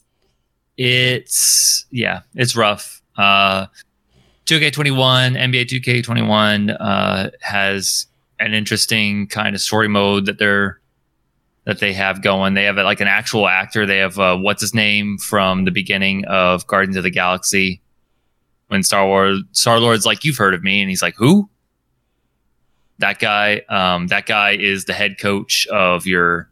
[SPEAKER 2] it's yeah, it's rough. Uh, 2K21, NBA 2K21 uh, has an interesting kind of story mode that they're that they have going. They have like an actual actor. They have uh, what's his name from the beginning of Guardians of the Galaxy when Star Wars Star Lord's like, "You've heard of me," and he's like, "Who?" That guy. Um, that guy is the head coach of your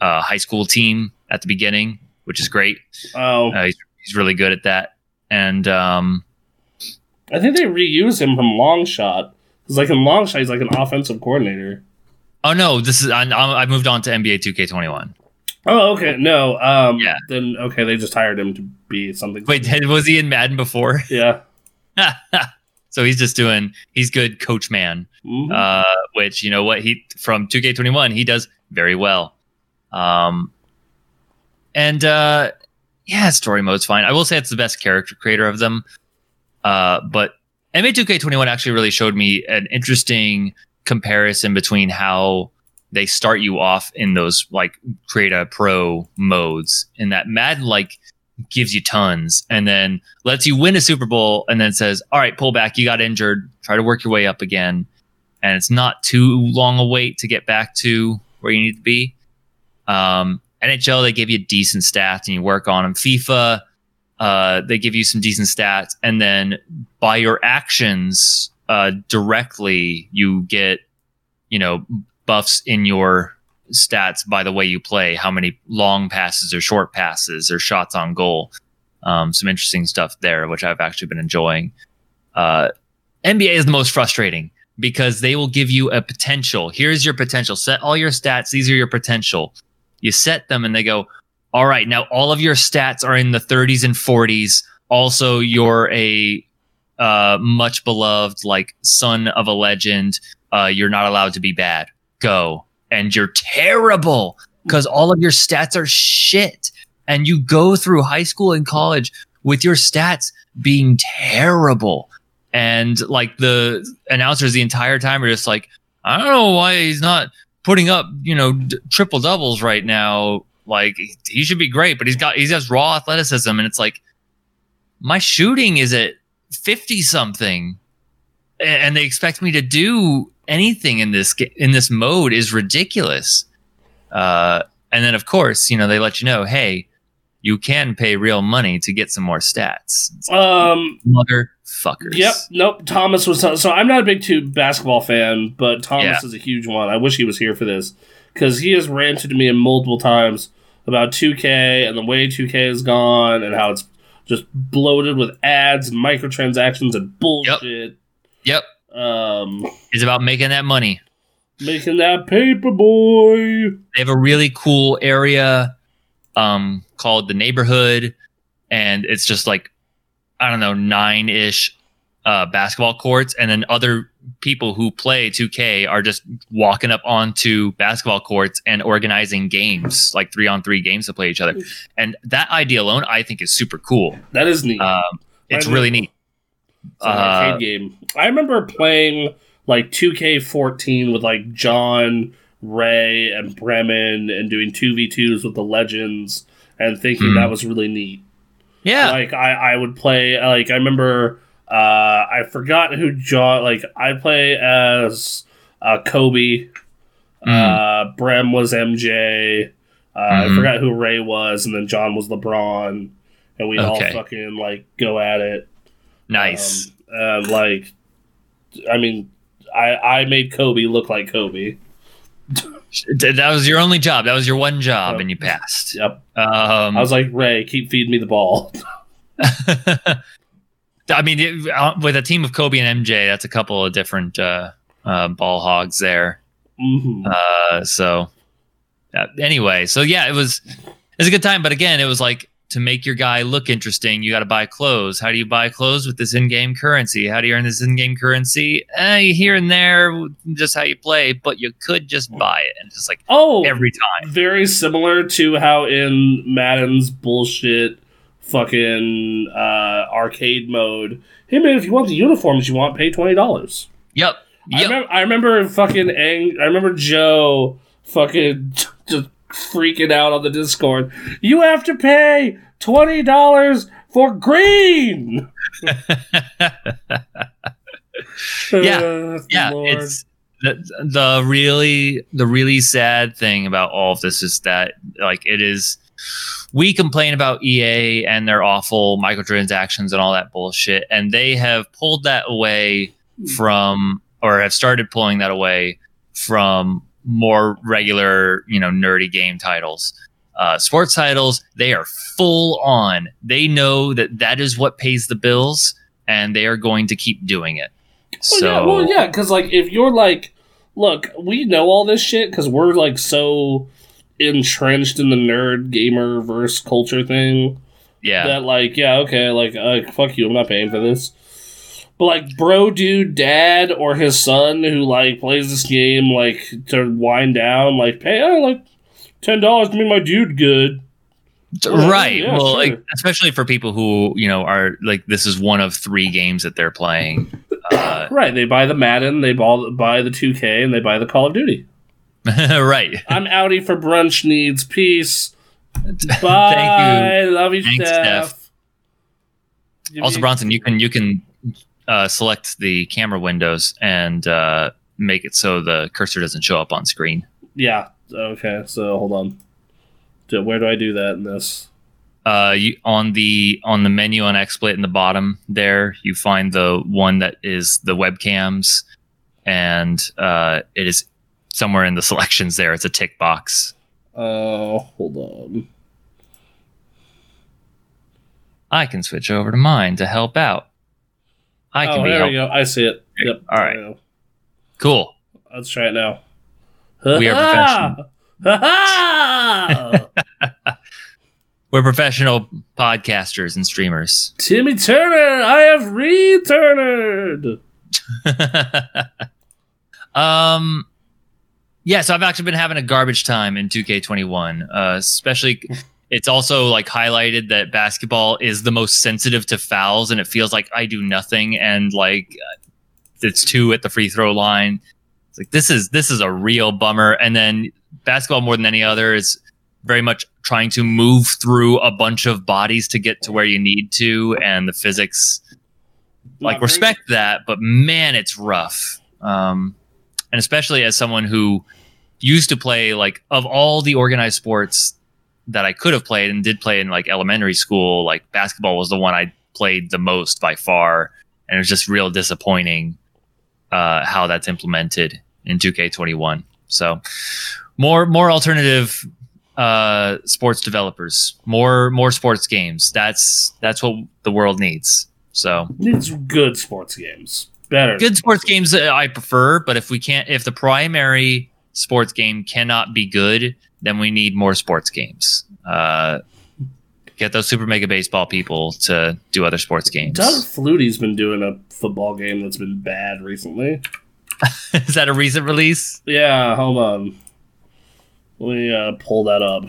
[SPEAKER 2] uh, high school team at the beginning, which is great.
[SPEAKER 1] Oh,
[SPEAKER 2] Uh, he's, he's really good at that. And um,
[SPEAKER 1] I think they reuse him from Long Shot. Because like in Long Shot, he's like an offensive coordinator.
[SPEAKER 2] oh no, this is I, I moved on to NBA 2K21.
[SPEAKER 1] Oh, okay. No. Um.
[SPEAKER 2] Yeah.
[SPEAKER 1] Then okay, they just hired him to be something.
[SPEAKER 2] Wait, was he in Madden before?
[SPEAKER 1] Yeah.
[SPEAKER 2] so he's just doing he's good coach man.
[SPEAKER 1] Mhm.
[SPEAKER 2] uh, which you know what he from 2K21 he does very well. Um, and uh, yeah, story mode's fine. I will say it's the best character creator of them. Uh, but NBA 2K21 actually really showed me an interesting comparison between how they start you off in those like create a pro modes in that Madden like gives you tons and then lets you win a Super Bowl and then says, all right, pull back. You got injured. Try to work your way up again and it's not too long a wait to get back to where you need to be. Um, NHL, they give you decent stats and you work on them. FIFA, uh, they give you some decent stats, and then by your actions uh, directly, you get you know buffs in your stats by the way you play, how many long passes or short passes or shots on goal. Um, some interesting stuff there, which I've actually been enjoying. Uh, NBA is the most frustrating because they will give you a potential. Here's your potential. Set all your stats. These are your potential. You set them and they go, all right, now all of your stats are in the 30s and 40s. Also, you're a uh, much beloved, like son of a legend. Uh, you're not allowed to be bad. Go. And you're terrible because all of your stats are shit. And you go through high school and college with your stats being terrible and like the announcers the entire time are just like i don't know why he's not putting up you know d- triple doubles right now like he- should be great but he's got he has raw athleticism and it's like my shooting is at 50 something and they expect me to do anything in this in this mode is ridiculous uh and then of course you know they let you know hey you can pay real money to get some more stats.
[SPEAKER 1] Um,
[SPEAKER 2] Motherfuckers.
[SPEAKER 1] Yep. Nope. Thomas was so I'm not a big two basketball fan, but Thomas
[SPEAKER 2] Yeah.
[SPEAKER 1] is a huge one. I wish he was here for this because he has ranted to me multiple times about 2K and the way 2K is gone and how it's just bloated with ads and microtransactions and bullshit.
[SPEAKER 2] Yep.
[SPEAKER 1] Um,
[SPEAKER 2] It's about making that money.
[SPEAKER 1] making that paper boy.
[SPEAKER 2] They have a really cool area um, called the neighborhood, and it's just like I don't know nine ish uh, basketball courts, and then other people who play 2K are just walking up onto basketball courts and organizing games, like three on three games to play each other. And that idea alone, I think, is super cool.
[SPEAKER 1] That is neat.
[SPEAKER 2] Um, it's
[SPEAKER 1] I
[SPEAKER 2] really neat.
[SPEAKER 1] It's an
[SPEAKER 2] Uh,
[SPEAKER 1] arcade game. I remember playing like 2K14 with like John, Ray, and Bremen and doing 2v2s with the Legends and thinking
[SPEAKER 2] Hmm.
[SPEAKER 1] that was really neat.
[SPEAKER 2] Yeah.
[SPEAKER 1] Like I, I would play like I remember uh I forgot who John like I play as uh Kobe.
[SPEAKER 2] Hmm.
[SPEAKER 1] Uh Brem was MJ. Uh, I
[SPEAKER 2] Mhm.
[SPEAKER 1] forgot who Ray was, and then John was LeBron, and we'd all fucking like go at it.
[SPEAKER 2] nice.
[SPEAKER 1] Um, and like, I mean, I I made Kobe look like Kobe.
[SPEAKER 2] That was your only job. That was your one job,
[SPEAKER 1] Yep.
[SPEAKER 2] and you passed.
[SPEAKER 1] Yep.
[SPEAKER 2] Um,
[SPEAKER 1] I was like, Ray, keep feeding me the ball.
[SPEAKER 2] I mean, it- uh, with a team of Kobe and MJ, that's a couple of different uh, uh, ball hogs there.
[SPEAKER 1] hmm
[SPEAKER 2] Uh, so, uh, anyway, so yeah, it was it was a good time. But again, it was like to make your guy look interesting, you got to buy clothes. How do you buy clothes with this in-game currency? How do you earn this in-game currency? Eh, here and there, just how you play. But you could just buy it, and just like
[SPEAKER 1] Oh,
[SPEAKER 2] every time.
[SPEAKER 1] very similar to how in Madden's bullshit fucking uh, arcade mode. Hey man, if you want the uniforms you want, pay twenty dollars.
[SPEAKER 2] Yep.
[SPEAKER 1] I,
[SPEAKER 2] Yep.
[SPEAKER 1] remember, I remember fucking ang- I remember Joe fucking just freaking out on the Discord. You have to pay twenty dollars for green.
[SPEAKER 2] Yeah,
[SPEAKER 1] Uh,
[SPEAKER 2] yeah
[SPEAKER 1] Lord.
[SPEAKER 2] it's the, the really the really sad thing about all of this is that like it is we complain about EA and their awful microtransactions and all that bullshit and they have pulled that away from or have started pulling that away from more regular you know nerdy game titles. Uh, sports titles they are full on. They know that that is what pays the bills and they are going to keep doing it.
[SPEAKER 1] Well,
[SPEAKER 2] so
[SPEAKER 1] yeah, well, yeah, because like if you're like, look, we know all this shit because we're like so entrenched in the nerd gamer verse culture thing
[SPEAKER 2] yeah.
[SPEAKER 1] that like, yeah, okay, like, uh, fuck you, I'm not paying for this. But like, bro, dude, dad, or his son who like plays this game like to wind down, like, pay oh, like ten dollars to make my dude good.
[SPEAKER 2] Right.
[SPEAKER 1] yeah,
[SPEAKER 2] well,
[SPEAKER 1] sure.
[SPEAKER 2] like, especially for people who you know are like this is one of three games that they're playing. Uh,
[SPEAKER 1] Right? They buy the Madden, they buy buy the 2K, and they buy the Call of Duty.
[SPEAKER 2] right.
[SPEAKER 1] I'm outie for brunch needs. Peace. Bye. Thank you. I love you,
[SPEAKER 2] Thanks,
[SPEAKER 1] Steph.
[SPEAKER 2] Steph. Also, Bronson, you can you can uh, select the camera windows and uh, make it so the cursor doesn't show up on screen.
[SPEAKER 1] Yeah. Okay. So hold on. Where do I do that in this?
[SPEAKER 2] Uh, you on the on the menu on XSplit in the bottom there, you find the one that is the webcams, and uh, it is somewhere in the selections there. It's a tick box.
[SPEAKER 1] Oh, hold on.
[SPEAKER 2] I can switch over to mine to help out. I can
[SPEAKER 1] oh,
[SPEAKER 2] be
[SPEAKER 1] there
[SPEAKER 2] help-
[SPEAKER 1] we go. I see it. Yep.
[SPEAKER 2] All right.
[SPEAKER 1] There we go.
[SPEAKER 2] cool.
[SPEAKER 1] Let's try it now.
[SPEAKER 2] We are!
[SPEAKER 1] Ha-ha!
[SPEAKER 2] We're professional podcasters and streamers.
[SPEAKER 1] Timmy Turner, I have returned.
[SPEAKER 2] um, yeah, so I've actually been having a garbage time in 2K21. Uh, especially, it's also like highlighted that basketball is the most sensitive to fouls, and it feels like I do nothing, and like it's two at the free throw line. It's like this is this is a real bummer. And then basketball, more than any other, is very much trying to move through a bunch of bodies to get to where you need to, and the physics like respect that, but man, it's rough. Um, and especially as someone who used to play like of all the organized sports, that I could have played and did play in like elementary school. Like basketball was the one I played the most by far, and it was just real disappointing uh, how that's implemented in 2K21. So more more alternative uh, sports developers, more more sports games. That's that's what the world needs. So
[SPEAKER 1] It's good sports games. Better.
[SPEAKER 2] good sports games uh, I prefer, but if we can't, if the primary sports game cannot be good, then we need more sports games. Uh, get those super mega baseball people to do other sports games.
[SPEAKER 1] Doug Flutie's been doing a football game that's been bad recently.
[SPEAKER 2] Is that a recent release?
[SPEAKER 1] Yeah, hold on. Let me uh, pull that up.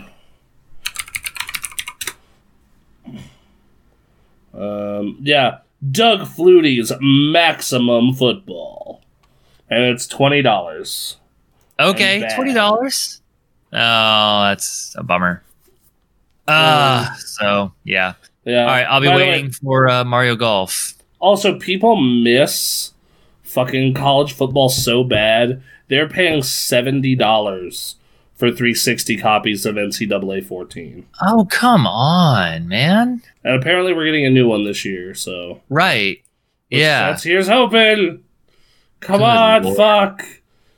[SPEAKER 1] Um, yeah, Doug Flutie's Maximum Football, and it's twenty dollars.
[SPEAKER 2] Okay, twenty dollars. Oh, that's a bummer. Uh, so yeah.
[SPEAKER 1] Yeah.
[SPEAKER 2] All right, I'll be
[SPEAKER 1] By the way,
[SPEAKER 2] waiting for uh, Mario Golf.
[SPEAKER 1] Also, people miss fucking college football so bad. They're paying seventy dollars for 360 copies of NCAA 14,
[SPEAKER 2] Oh, come on, man.
[SPEAKER 1] And apparently we're getting a new one this year. So
[SPEAKER 2] Right.
[SPEAKER 1] let's-
[SPEAKER 2] Yeah.
[SPEAKER 1] let's here's hoping. Come
[SPEAKER 2] Good
[SPEAKER 1] on,
[SPEAKER 2] lord.
[SPEAKER 1] fuck.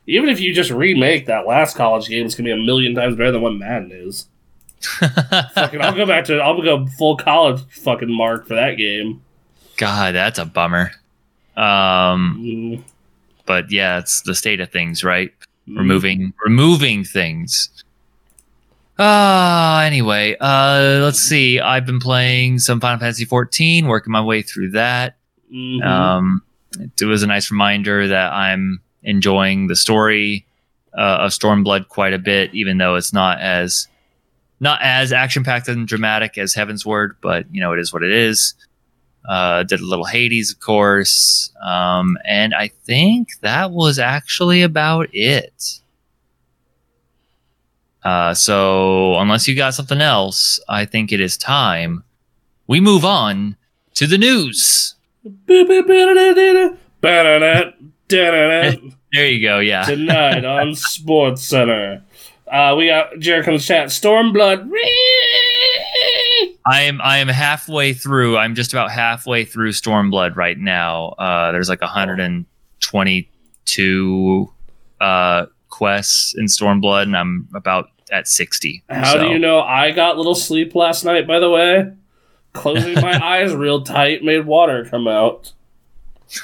[SPEAKER 1] Even if you just remake that last college game, it's gonna be a million times better than what Madden is. Fucking, I'll go back to I'll go full college fucking mark for that game.
[SPEAKER 2] God, that's a bummer. Um,
[SPEAKER 1] Mm,
[SPEAKER 2] but yeah, it's the state of things, right?
[SPEAKER 1] mm.
[SPEAKER 2] Removing removing things. Uh anyway, uh let's see. I've been playing some Final Fantasy 14, working my way through that.
[SPEAKER 1] Mhm.
[SPEAKER 2] Um it was a nice reminder that I'm enjoying the story uh, of Stormblood quite a bit, even though it's not as not as action packed and dramatic as Heavensward, but you know it is what it is. Uh, did a little Hades, of course, um, and I think that was actually about it. Uh, so unless you got something else, I think it is time we move on to the news. There you go. Yeah.
[SPEAKER 1] Tonight on Sports Center. Uh, we got Jericho's chat. Stormblood.
[SPEAKER 2] I am I am halfway through. I'm just about halfway through Stormblood right now. Uh, there's like 122 uh, quests in Stormblood, and I'm about at 60.
[SPEAKER 1] How
[SPEAKER 2] So-
[SPEAKER 1] do you know I got little sleep last night, by the way? Closing my eyes real tight made water come out.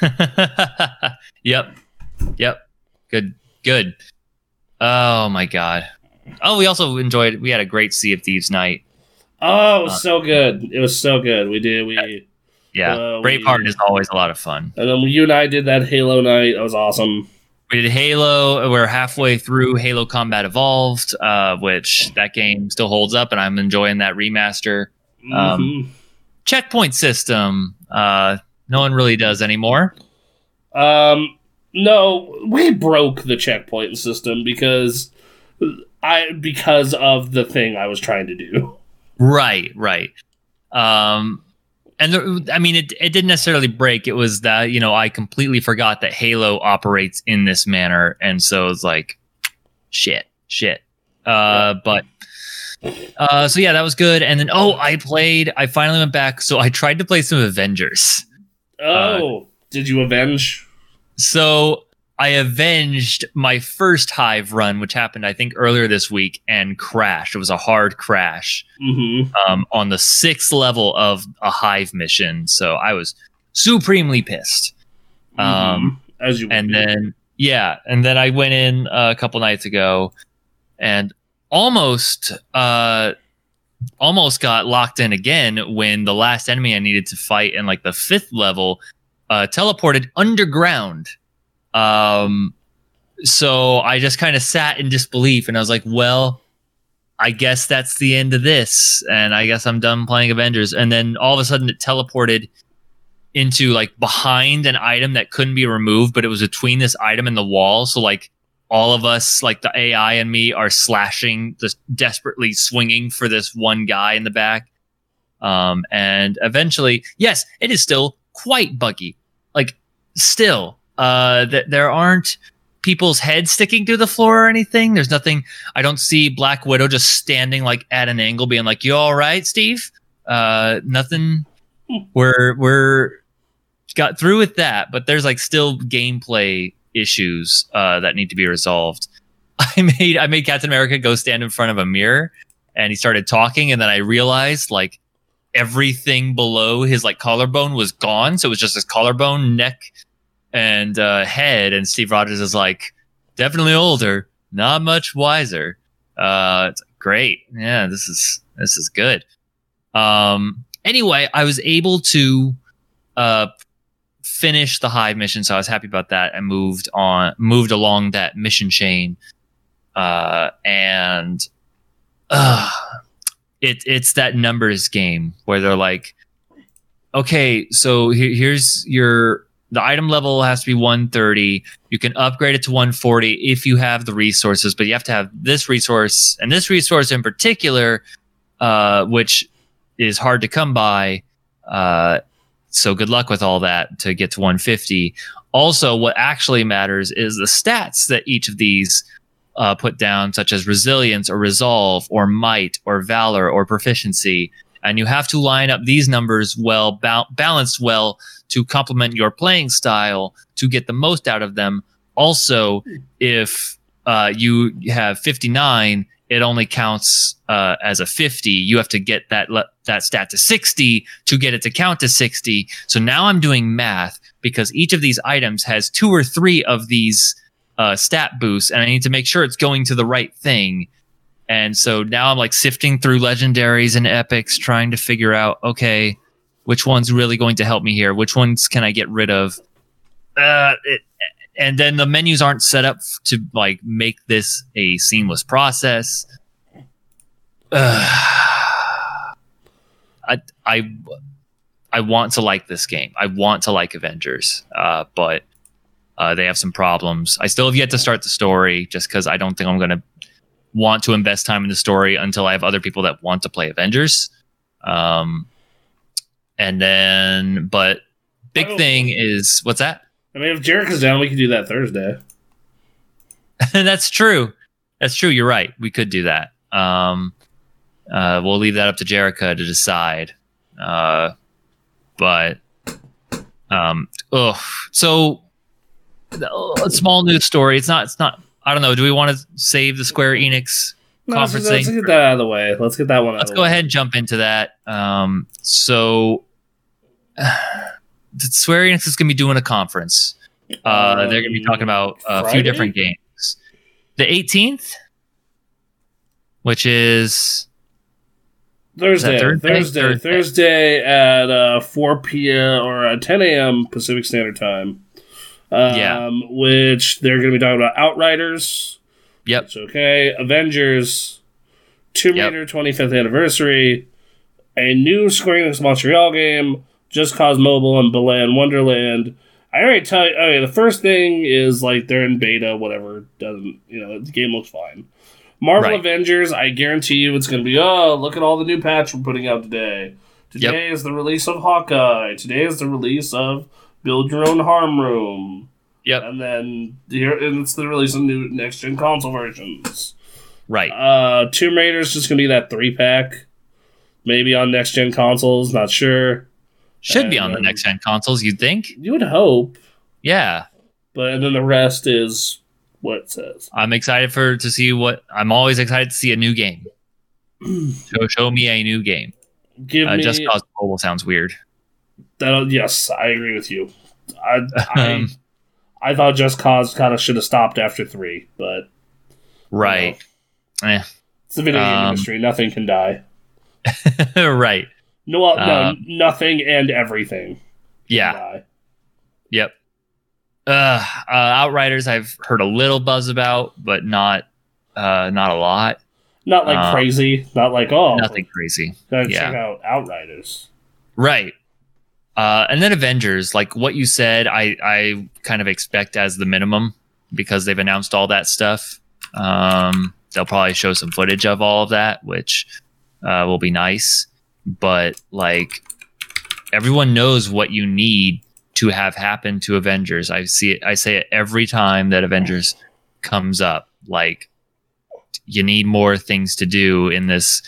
[SPEAKER 2] yep. Yep. Good. Good. Oh my god. Oh, we also enjoyed. We had a great Sea of Thieves night.
[SPEAKER 1] Oh, it was so good. It was so good. We did. We
[SPEAKER 2] Yeah,
[SPEAKER 1] Uh, we-
[SPEAKER 2] Braveheart is always a lot of fun.
[SPEAKER 1] and then you and I did that Halo night. That was awesome.
[SPEAKER 2] We did Halo. We're halfway through Halo Combat Evolved, uh, which that game still holds up, and I'm enjoying that remaster. Um,
[SPEAKER 1] Mhm.
[SPEAKER 2] Checkpoint system. Uh, no one really does anymore.
[SPEAKER 1] Um, no, we broke the checkpoint system because I because of the thing I was trying to do.
[SPEAKER 2] Right, right. Um, and the, I mean, it it didn't necessarily break. It was that you know I completely forgot that Halo operates in this manner, and so it's like, shit, shit. Uh, but. Uh, so yeah, that was good. And then, oh, I played. I finally went back. So I tried to play some Avengers.
[SPEAKER 1] Oh, did you avenge?
[SPEAKER 2] So I avenged my first Hive run, which happened, I think, earlier this week, and crashed. It was a hard crash
[SPEAKER 1] Mm-hmm.
[SPEAKER 2] um, on the sixth level of a Hive mission. So I was supremely pissed. Um,
[SPEAKER 1] As you would
[SPEAKER 2] and
[SPEAKER 1] be.
[SPEAKER 2] then, yeah, and then I went in uh, a couple nights ago and almost, uh, almost got locked in again when the last enemy I needed to fight in like the fifth level uh, teleported underground. Um, so I just kind of sat in disbelief and I was like, well, I guess that's the end of this. And I guess I'm done playing Avengers. And then all of a sudden it teleported into like behind an item that couldn't be removed, but it was between this item and the wall. So like all of us, like the AI and me, are slashing, just desperately swinging for this one guy in the back. Um, and eventually, yes, it is still quite buggy. Like still, uh, th- there aren't people's heads sticking through the floor or anything. There's nothing. I don't see Black Widow just standing like at an angle, being like, "You all right, Steve?" Uh, nothing. We're we're got through with that, but there's like still gameplay issues uh, that need to be resolved. I made I made Captain America go stand in front of a mirror, and he started talking, and then I realized like everything below his like collarbone was gone, so it was just his collarbone, neck, and uh, head. And Steve Rogers is like, definitely older, not much wiser. Uh, it's great, yeah. This is this is good. Um. Anyway, I was able to uh finish the hive mission, so I was happy about that. I moved on, moved along that mission chain, uh, and uh, it it's that numbers game where they're like, okay, so here, here's your the item level has to be 130. You can upgrade it to 140 if you have the resources, but you have to have this resource and this resource in particular, uh, which is hard to come by. Uh, so good luck with all that to get to 150. Also, what actually matters is the stats that each of these uh, put down, such as resilience or resolve or might or valor or proficiency. And you have to line up these numbers well, ba- balanced well to complement your playing style to get the most out of them. Also, if uh, you have 59, it only counts uh, as a 50. You have to get that le- that stat to 60 to get it to count to 60. So now I'm doing math because each of these items has two or three of these uh, stat boosts, and I need to make sure it's going to the right thing. And so now I'm like sifting through legendaries and epics, trying to figure out okay, which one's really going to help me here? Which ones can I get rid of? Uh, it, and then the menus aren't set up to like make this a seamless process. Uh, I I I want to like this game. I want to like Avengers, uh, but uh, they have some problems. I still have yet to start the story, just because I don't think I'm going to want to invest time in the story until I have other people that want to play Avengers. Um, and then, but big
[SPEAKER 1] Oh.
[SPEAKER 2] thing is what's that?
[SPEAKER 1] I mean, if Jericho's down, we can do that Thursday.
[SPEAKER 2] That's true. That's true. You're right. We could do that. Um, uh, we'll leave that up to Jericho to decide. Uh, but, um, ugh. So, a small news story. It's not. It's not. I don't know. Do we want to save the Square Enix
[SPEAKER 1] No, let's,
[SPEAKER 2] conferencing?
[SPEAKER 1] let's get that out of the way. Let's get that one out
[SPEAKER 2] Let's
[SPEAKER 1] of
[SPEAKER 2] go
[SPEAKER 1] way.
[SPEAKER 2] ahead and jump into that. Um, so, Square Enix is going to be doing a conference. Uh, they're going to be talking about a
[SPEAKER 1] Friday?
[SPEAKER 2] few different games. The 18th, which is
[SPEAKER 1] Thursday,
[SPEAKER 2] Thursday?
[SPEAKER 1] Thursday,
[SPEAKER 2] Thursday.
[SPEAKER 1] Thursday, at uh, 4 p.m. or uh, 10 a.m. Pacific Standard Time. Um,
[SPEAKER 2] Yeah.
[SPEAKER 1] Which they're going to be talking about Outriders.
[SPEAKER 2] Yep.
[SPEAKER 1] It's okay. Avengers, Tomb
[SPEAKER 2] Yep.
[SPEAKER 1] Raider 25th Anniversary, a new Square Enix Montreal game, Just Cause Mobile, and Balan Wonderland. I already tell you. Okay, the first thing is like they're in beta, whatever. Doesn't you know the game looks fine. Marvel
[SPEAKER 2] Right.
[SPEAKER 1] Avengers, I guarantee you, it's going to be oh look at all the new patch we're putting out today. Today is the release of Hawkeye. Today is the release of Build Your Own Harm Room.
[SPEAKER 2] Yep.
[SPEAKER 1] And then here and it's the release of new next gen console versions.
[SPEAKER 2] right.
[SPEAKER 1] Uh Tomb Raider's just gonna be that three pack. Maybe on next gen consoles, not sure.
[SPEAKER 2] Should be on the next gen consoles, you'd think.
[SPEAKER 1] You would hope.
[SPEAKER 2] Yeah.
[SPEAKER 1] But and then the rest is what it says.
[SPEAKER 2] I'm excited for to see what I'm always excited to see a new game. so show me a new game.
[SPEAKER 1] Give
[SPEAKER 2] Uh,
[SPEAKER 1] me
[SPEAKER 2] Just Cause Mobile sounds weird.
[SPEAKER 1] That yes, I agree with you. I I,
[SPEAKER 2] Um,
[SPEAKER 1] I thought Just Cause kinda should have stopped after three, but
[SPEAKER 2] Right. Eh.
[SPEAKER 1] it's the video game
[SPEAKER 2] Um,
[SPEAKER 1] industry. Nothing can die.
[SPEAKER 2] right.
[SPEAKER 1] No, well, no,
[SPEAKER 2] uh,
[SPEAKER 1] nothing and everything. can
[SPEAKER 2] Yeah.
[SPEAKER 1] die.
[SPEAKER 2] Yep. Uh, uh, Outriders, I've heard a little buzz about, but not, uh, not a lot.
[SPEAKER 1] Not like
[SPEAKER 2] Uh,
[SPEAKER 1] crazy. Not like oh,
[SPEAKER 2] Nothing crazy.
[SPEAKER 1] Gotta
[SPEAKER 2] yeah.
[SPEAKER 1] check out Outriders.
[SPEAKER 2] Right. Uh, and then Avengers, like what you said, I, I kind of expect as the minimum because they've announced all that stuff. Um, they'll probably show some footage of all of that, which uh, will be nice. But like everyone knows what you need to have happen to Avengers. I see it. I say it every time that Avengers comes up. Like, you need more things to do in this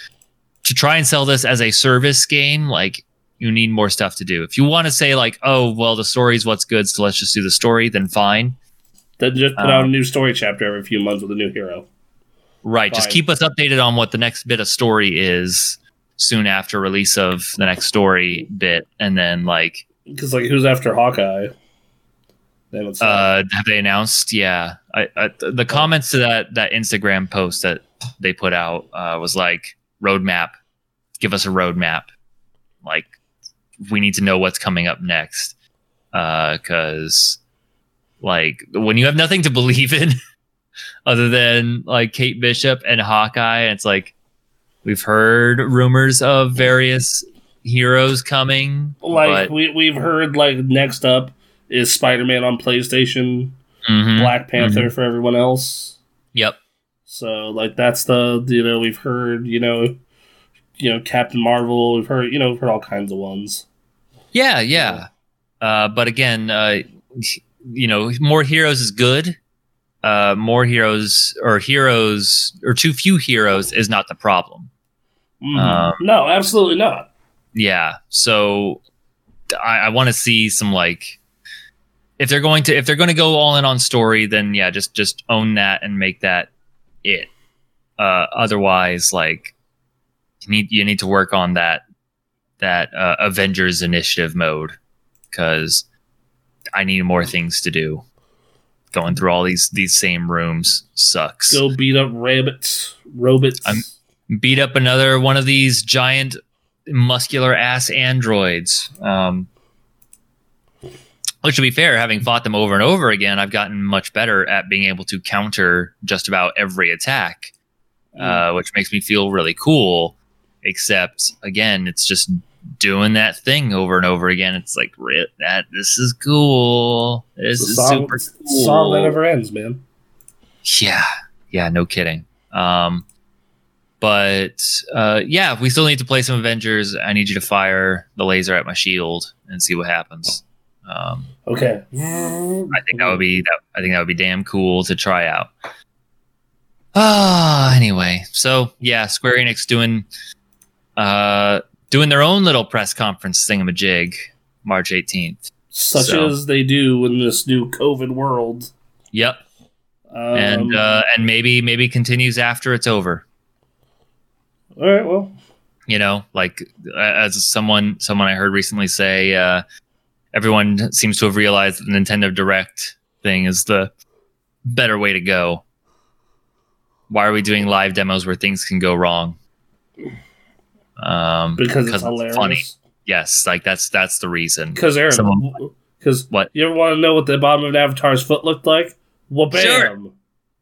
[SPEAKER 2] to try and sell this as a service game. Like, you need more stuff to do. If you want to say like, oh well, the story's what's good, so let's just do the story, then fine.
[SPEAKER 1] Then just put
[SPEAKER 2] Um,
[SPEAKER 1] out a new story chapter every few months with a new hero.
[SPEAKER 2] Right. Just keep us updated on what the next bit of story is soon after release of the next story bit, and then like
[SPEAKER 1] Because like, who's after Hawkeye?
[SPEAKER 2] Uh have they announced yeah I, I the comments to that that instagram post that they put out uh was like roadmap give us a roadmap like we need to know what's coming up next uh because like when you have nothing to believe in other than like kate bishop and hawkeye and it's like we've heard rumors of various heroes coming
[SPEAKER 1] like
[SPEAKER 2] but,
[SPEAKER 1] we we've heard like next up is Spider Man on PlayStation,
[SPEAKER 2] Mhm,
[SPEAKER 1] Black Panther for everyone else.
[SPEAKER 2] yep.
[SPEAKER 1] So like that's the you know we've heard you know you know Captain Marvel we've heard you know we've heard all kinds of ones.
[SPEAKER 2] Yeah, yeah. Uh, but again, uh, you know, more heroes is good. Uh, more heroes or heroes or too few heroes is not the problem.
[SPEAKER 1] Mhm.
[SPEAKER 2] Um,
[SPEAKER 1] no, absolutely not.
[SPEAKER 2] Yeah. So I, I want to see some like if they're going to if they're going to go all in on story, then yeah, just just own that and make that it. Uh, otherwise, like you need you need to work on that that uh, Avengers initiative mode because I need more things to do. Going through all these these same rooms sucks.
[SPEAKER 1] Go beat up rabbits, robots.
[SPEAKER 2] I'm- beat up another one of these giant muscular ass androids. Um, which, to be fair, having fought them over and over again, I've gotten much better at being able to counter just about every attack, uh, which makes me feel really cool. Except, again, it's just doing that thing over and over again. It's like that. This is cool. This is
[SPEAKER 1] song,
[SPEAKER 2] super cool.
[SPEAKER 1] song that never ends, man.
[SPEAKER 2] Yeah, yeah, no kidding. Um, but uh, yeah, we still need to play some Avengers. I need you to fire the laser at my shield and see what happens. Um,
[SPEAKER 1] Okay.
[SPEAKER 2] I think that would be that. I think that would be damn cool to try out. Ah, anyway, so yeah, Square Enix doing uh doing their own little press conference thingamajig, March eighteenth.
[SPEAKER 1] such
[SPEAKER 2] So-
[SPEAKER 1] as they do in this new COVID world.
[SPEAKER 2] Yep,
[SPEAKER 1] Um,
[SPEAKER 2] and uh, and maybe maybe continues after it's over.
[SPEAKER 1] all right, well,
[SPEAKER 2] you know like as someone someone i heard recently say uh everyone seems to have realized that the nintendo direct thing is the better way to go why are we doing live demos where things can go wrong um
[SPEAKER 1] because it's
[SPEAKER 2] funny
[SPEAKER 1] hilarious.
[SPEAKER 2] yes like that's that's the reason
[SPEAKER 1] Because Aaron,
[SPEAKER 2] Someone-
[SPEAKER 1] because
[SPEAKER 2] What?
[SPEAKER 1] you ever want to know what the bottom of an Avatar's foot looked like? Well, bam,
[SPEAKER 2] Sure.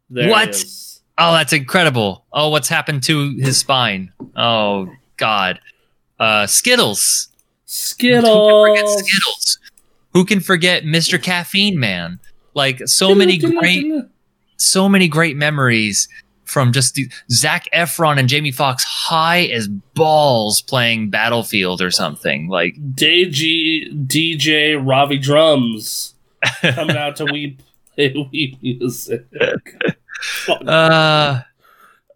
[SPEAKER 1] There it
[SPEAKER 2] What?
[SPEAKER 1] is.
[SPEAKER 2] oh that's incredible oh what's happened to his spine oh god uh skittles Who
[SPEAKER 1] Skittles.
[SPEAKER 2] Skittles? Who can forget Mr. Caffeine Man? Like so many great, so many great memories from just the, Zac Efron and Jamie Foxx high as balls playing Battlefield or something. Like,
[SPEAKER 1] DJ DJ Ravi drums coming out to weep play we music.
[SPEAKER 2] uh,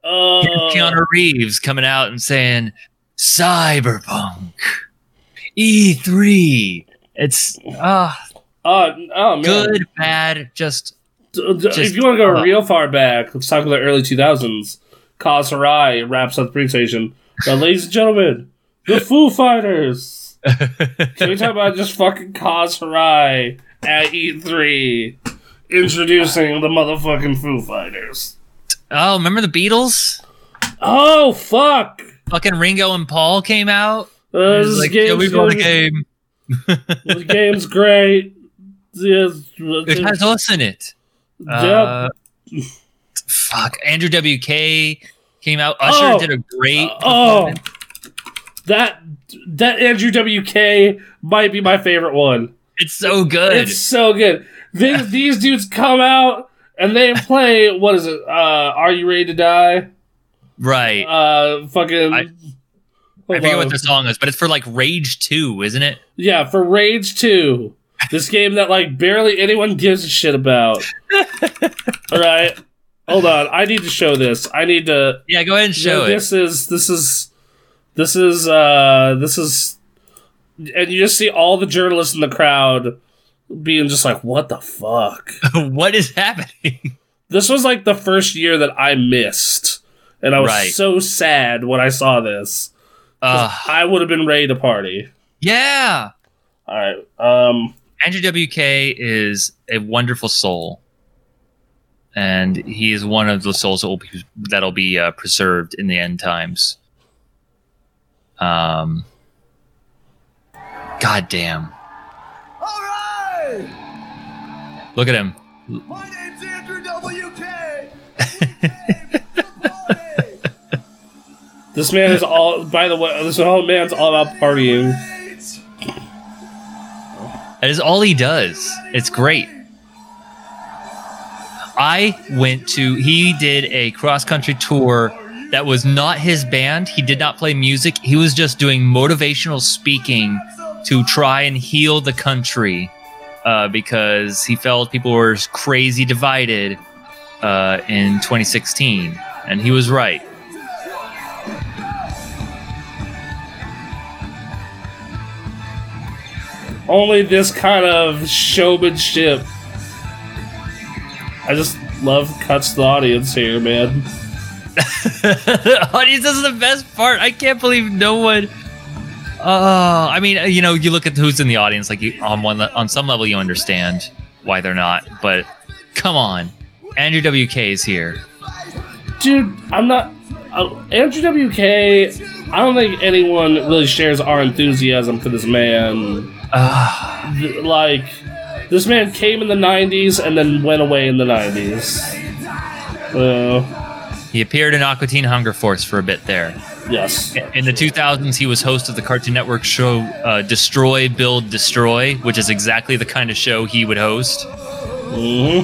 [SPEAKER 1] Oh,
[SPEAKER 2] Keanu Reeves coming out and saying Cyberpunk E3. It's ah
[SPEAKER 1] oh, oh man.
[SPEAKER 2] good, bad, just Just-
[SPEAKER 1] if you want to go
[SPEAKER 2] uh,
[SPEAKER 1] real far back, let's talk about the early 2000s. Kaz Hirai wraps up the presentation. But ladies and gentlemen, the Foo Fighters. Can we talk about just fucking Kaz at E3 introducing the motherfucking Foo Fighters?
[SPEAKER 2] oh, remember the Beatles?
[SPEAKER 1] Oh fuck!
[SPEAKER 2] Fucking Ringo and Paul came out.
[SPEAKER 1] Uh, this
[SPEAKER 2] like,
[SPEAKER 1] game's
[SPEAKER 2] yeah, we bought a game.
[SPEAKER 1] The game's great. Yes,
[SPEAKER 2] It has us in it.
[SPEAKER 1] Yep.
[SPEAKER 2] Uh, fuck. Andrew WK came out. Usher
[SPEAKER 1] Oh.
[SPEAKER 2] did a great.
[SPEAKER 1] oh, that that Andrew WK might be my favorite one.
[SPEAKER 2] It's so good.
[SPEAKER 1] It's so good. These, these dudes come out and they play what is it? Uh, Are you ready to die?
[SPEAKER 2] right.
[SPEAKER 1] Uh, fucking.
[SPEAKER 2] I- I forget what the song is, but it's for like Rage 2, isn't it?
[SPEAKER 1] Yeah, for Rage Two. This game that like barely anyone gives a shit about. All right, hold on. I need to show this. I need to
[SPEAKER 2] Yeah, go ahead and show it.
[SPEAKER 1] this is this is this is uh this is and you just see all the journalists in the crowd being just like what the fuck
[SPEAKER 2] what is happening?
[SPEAKER 1] this was like the first year that i missed and i was
[SPEAKER 2] Right.
[SPEAKER 1] so sad when i saw this.
[SPEAKER 2] Uh,
[SPEAKER 1] i would have been ready to party
[SPEAKER 2] yeah.
[SPEAKER 1] all right um
[SPEAKER 2] Andrew WK is a wonderful soul, and he is one of the souls that will be, that'll be uh, preserved in the end times. Um, God damn!
[SPEAKER 3] All right!
[SPEAKER 2] Look at him.
[SPEAKER 3] My name's Andrew WK.
[SPEAKER 1] This man is all by the way this whole man's all about partying
[SPEAKER 2] That is all he does. It's great. I went to, he did a cross country tour that was not his band. He did not play music. He was just doing motivational speaking to try and heal the country uh, because he felt people were crazy divided uh, in 2016. And he was right.
[SPEAKER 1] Only this kind of showmanship i just love cuts the audience here man
[SPEAKER 2] the audience is the best part. I can't believe no one. Uh, I mean, you know, you look at who's in the audience. Like you, on one, on some level, you understand why they're not. But come on, Andrew WK is here.
[SPEAKER 1] dude i'm not uh, andrew wk i don't think anyone really shares our enthusiasm for this man
[SPEAKER 2] Uh,
[SPEAKER 1] Th- like this man came in the 90s and then went away in the 90s uh,
[SPEAKER 2] he appeared in Aqua Teen Hunger Force for a bit there.
[SPEAKER 1] yes.
[SPEAKER 2] In the 2000s, he was host of the Cartoon Network show uh, Destroy, Build, Destroy, which is exactly the kind of show he would host.
[SPEAKER 1] hmm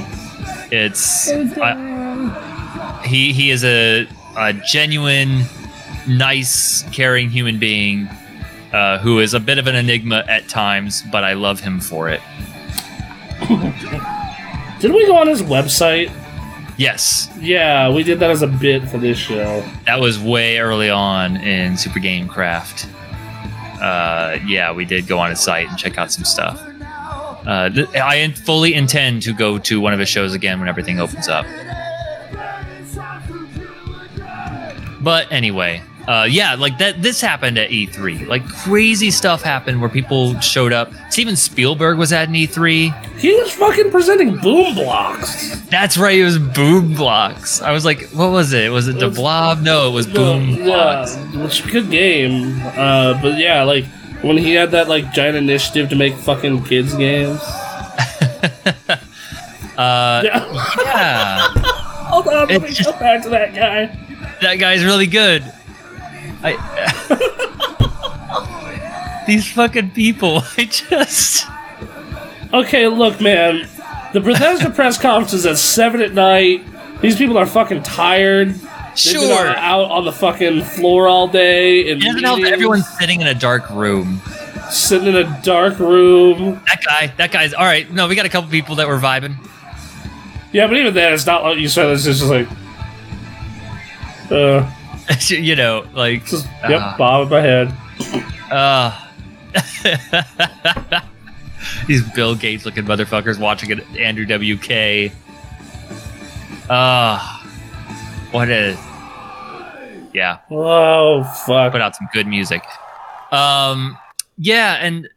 [SPEAKER 2] It's I, he he is a, a genuine, nice, caring human being uh, who is a bit of an enigma at times, but I love him for it.
[SPEAKER 1] did we go on his website
[SPEAKER 2] Yes,
[SPEAKER 1] yeah we did that as a bit for this show
[SPEAKER 2] that was way early on in Super Game Craft. Uh, yeah, we did go on his site and check out some stuff. Uh, th- I fully intend to go to one of his shows again when everything opens up. But anyway, uh, yeah, like that. This happened at E3. Like crazy stuff happened where people showed up. Steven Spielberg was at an E3.
[SPEAKER 1] he was fucking presenting Boom Blox
[SPEAKER 2] That's right. It was Boom Blox. I was like, what was it? Was it the Blob? No, it was Boom Blox.
[SPEAKER 1] Yeah, which good game. Uh, but yeah, like when he had that like giant initiative to make fucking kids games.
[SPEAKER 2] Uh,
[SPEAKER 1] Yeah.
[SPEAKER 2] yeah,
[SPEAKER 1] Hold on, let me go back to that guy.
[SPEAKER 2] that guy's really good. I. These fucking people. I just.
[SPEAKER 1] Okay, look, man. The Bethesda press conference is at seven at night. These people are fucking tired. They've been
[SPEAKER 2] Sure.
[SPEAKER 1] out on the fucking floor all day and
[SPEAKER 2] It doesn't help everyone's sitting in a dark room.
[SPEAKER 1] sitting in a dark room.
[SPEAKER 2] That guy, that guy's all right. No, we got a couple people that were vibing.
[SPEAKER 1] Yeah, but even then, it's not like you said. It's just like, uh,
[SPEAKER 2] you know, like,
[SPEAKER 1] just yep,
[SPEAKER 2] Ah.
[SPEAKER 1] bob my head.
[SPEAKER 2] uh, these Bill Gates looking motherfuckers watching it. Andrew WK. Ah, what a yeah.
[SPEAKER 1] Oh fuck!
[SPEAKER 2] Put out some good music. Um, yeah, and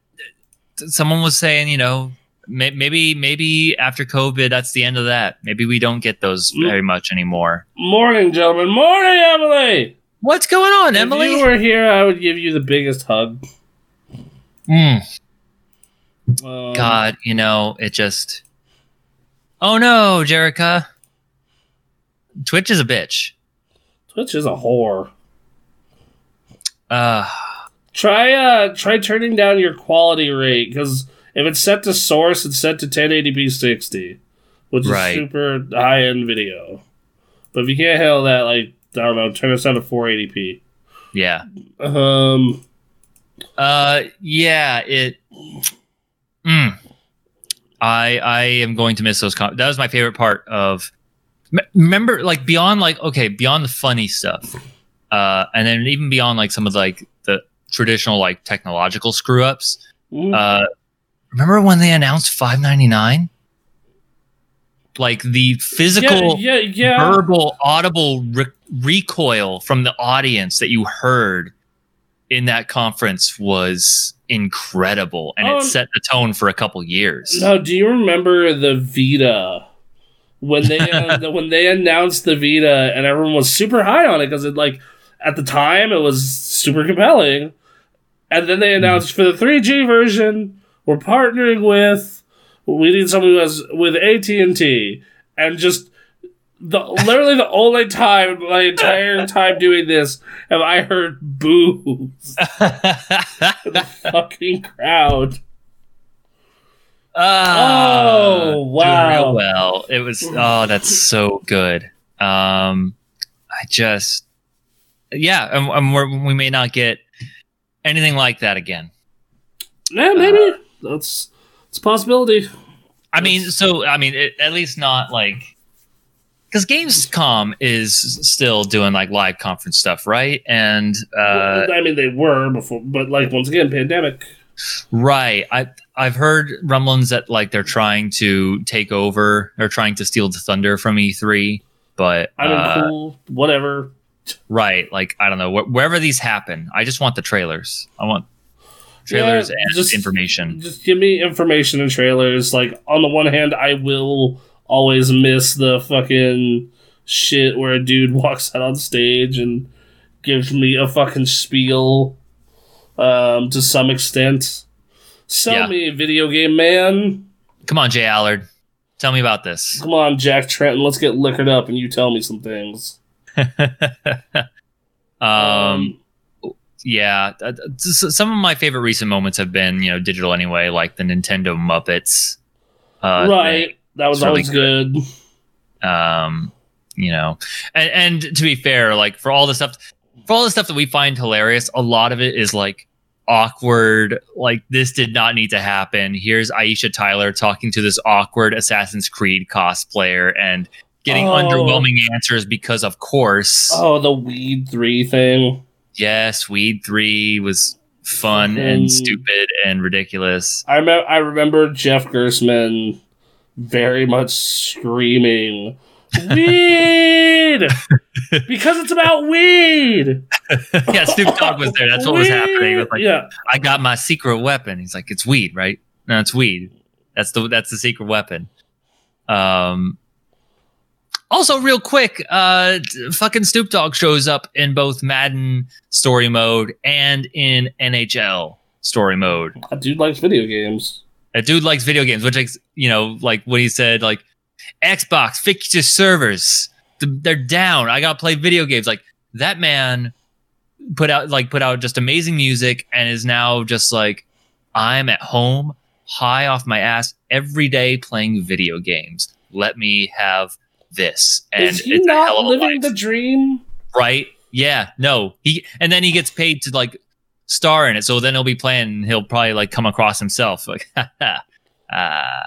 [SPEAKER 2] someone was saying, you know, maybe maybe after COVID, that's the end of that. Maybe we don't get those
[SPEAKER 1] Mm.
[SPEAKER 2] very much anymore.
[SPEAKER 1] Morning, gentlemen. Morning, Emily.
[SPEAKER 2] What's going on,
[SPEAKER 1] If
[SPEAKER 2] Emily?
[SPEAKER 1] you were here, I would give you the biggest hug.
[SPEAKER 2] Mm.
[SPEAKER 1] Um,
[SPEAKER 2] God, you know, it just. Oh no, Jerica. Twitch is a bitch.
[SPEAKER 1] Twitch is a whore.
[SPEAKER 2] Uh,
[SPEAKER 1] Try uh try turning down your quality rate because if it's set to source, it's set to 1080p 60, which is super high end video. But if you can't handle that, like I don't know, turn this down to 480p.
[SPEAKER 2] yeah.
[SPEAKER 1] Um,
[SPEAKER 2] Uh, yeah, it. Mm. I I am going to miss those. Com- that was my favorite part of. M- remember, like beyond like okay, beyond the funny stuff, uh, and then even beyond like some of like the traditional like technological screw ups.
[SPEAKER 1] Mm.
[SPEAKER 2] Uh, remember when they announced five ninety nine? Like the physical,
[SPEAKER 1] yeah, yeah, yeah.
[SPEAKER 2] verbal, audible re- recoil from the audience that you heard in that conference was incredible, and
[SPEAKER 1] Um,
[SPEAKER 2] it set the tone for a couple years.
[SPEAKER 1] Now, do you remember the Vita when they uh, when they announced the Vita and everyone was super high on it because it like at the time it was super compelling, and then they announced for the 3G version we're partnering with we need someone who has with AT and T and just. The literally the only time my entire time doing this have I heard boos in the fucking crowd.
[SPEAKER 2] Ah,
[SPEAKER 1] Oh, wow.
[SPEAKER 2] real well. It was oh, that's so good. Um, I just yeah, and, we may not get anything like that again.
[SPEAKER 1] Yeah, maybe that's it's a possibility.
[SPEAKER 2] I mean, so I mean, it, at least not like because Gamescom is still doing like live conference stuff, right? And uh,
[SPEAKER 1] I mean, they were before, but like once again, pandemic.
[SPEAKER 2] right, I I've heard rumblings that like they're trying to take over, they're trying to steal the thunder from E3, but
[SPEAKER 1] I mean,
[SPEAKER 2] uh,
[SPEAKER 1] cool, whatever.
[SPEAKER 2] right, like I don't know wh- wherever these happen, I just want the trailers. I want trailers
[SPEAKER 1] Yeah,
[SPEAKER 2] and
[SPEAKER 1] just-
[SPEAKER 2] information.
[SPEAKER 1] Just give me information and trailers. Like on the one hand, I will always miss the fucking shit where a dude walks out on stage and gives me a fucking spiel. Um, to some extent, sell
[SPEAKER 2] Yeah.
[SPEAKER 1] me, video game man.
[SPEAKER 2] Come on, J Allard, tell me about this.
[SPEAKER 1] Come on, Jack Tretton. Let's get liquored up, and you tell me some things.
[SPEAKER 2] um yeah uh, some of my favorite recent moments have been you know digital anyway like the nintendo muppets uh
[SPEAKER 1] right. That was
[SPEAKER 2] It's really
[SPEAKER 1] always good.
[SPEAKER 2] um you know and and to be fair like for all the stuff for all the stuff that we find hilarious a lot of it is like awkward like this did not need to happen here's aisha tyler talking to this awkward assassin's creed cosplayer and getting
[SPEAKER 1] Oh.
[SPEAKER 2] underwhelming answers because of course
[SPEAKER 1] Oh, the Weed 3 thing.
[SPEAKER 2] Yes, Weed Three was fun
[SPEAKER 1] Mm.
[SPEAKER 2] and stupid and ridiculous.
[SPEAKER 1] I, rem- I remember Jeff Gerstmann very much screaming, Weed! because it's about weed!
[SPEAKER 2] yeah, Snoop Dogg was there. That's what was happening. Was like,
[SPEAKER 1] yeah.
[SPEAKER 2] I got my secret weapon. He's like, it's weed, right? No, it's weed. That's the that's the secret weapon. Um. Also, real quick, uh, fucking Snoop Dogg shows up in both Madden story mode and in NHL story mode.
[SPEAKER 1] That dude likes video games.
[SPEAKER 2] A dude likes video games, which you know, like when he said like Xbox fix your servers, they're down. I gotta play video games. Like that man put out like put out just amazing music and is now just like I'm at home, high off my ass every day playing video games. Let me have this, and
[SPEAKER 1] Is he
[SPEAKER 2] it's a hell
[SPEAKER 1] not living the dream?
[SPEAKER 2] right? Yeah, no, he and then he gets paid to like star in it. So then he'll be playing. and He'll probably like come across himself like, ah,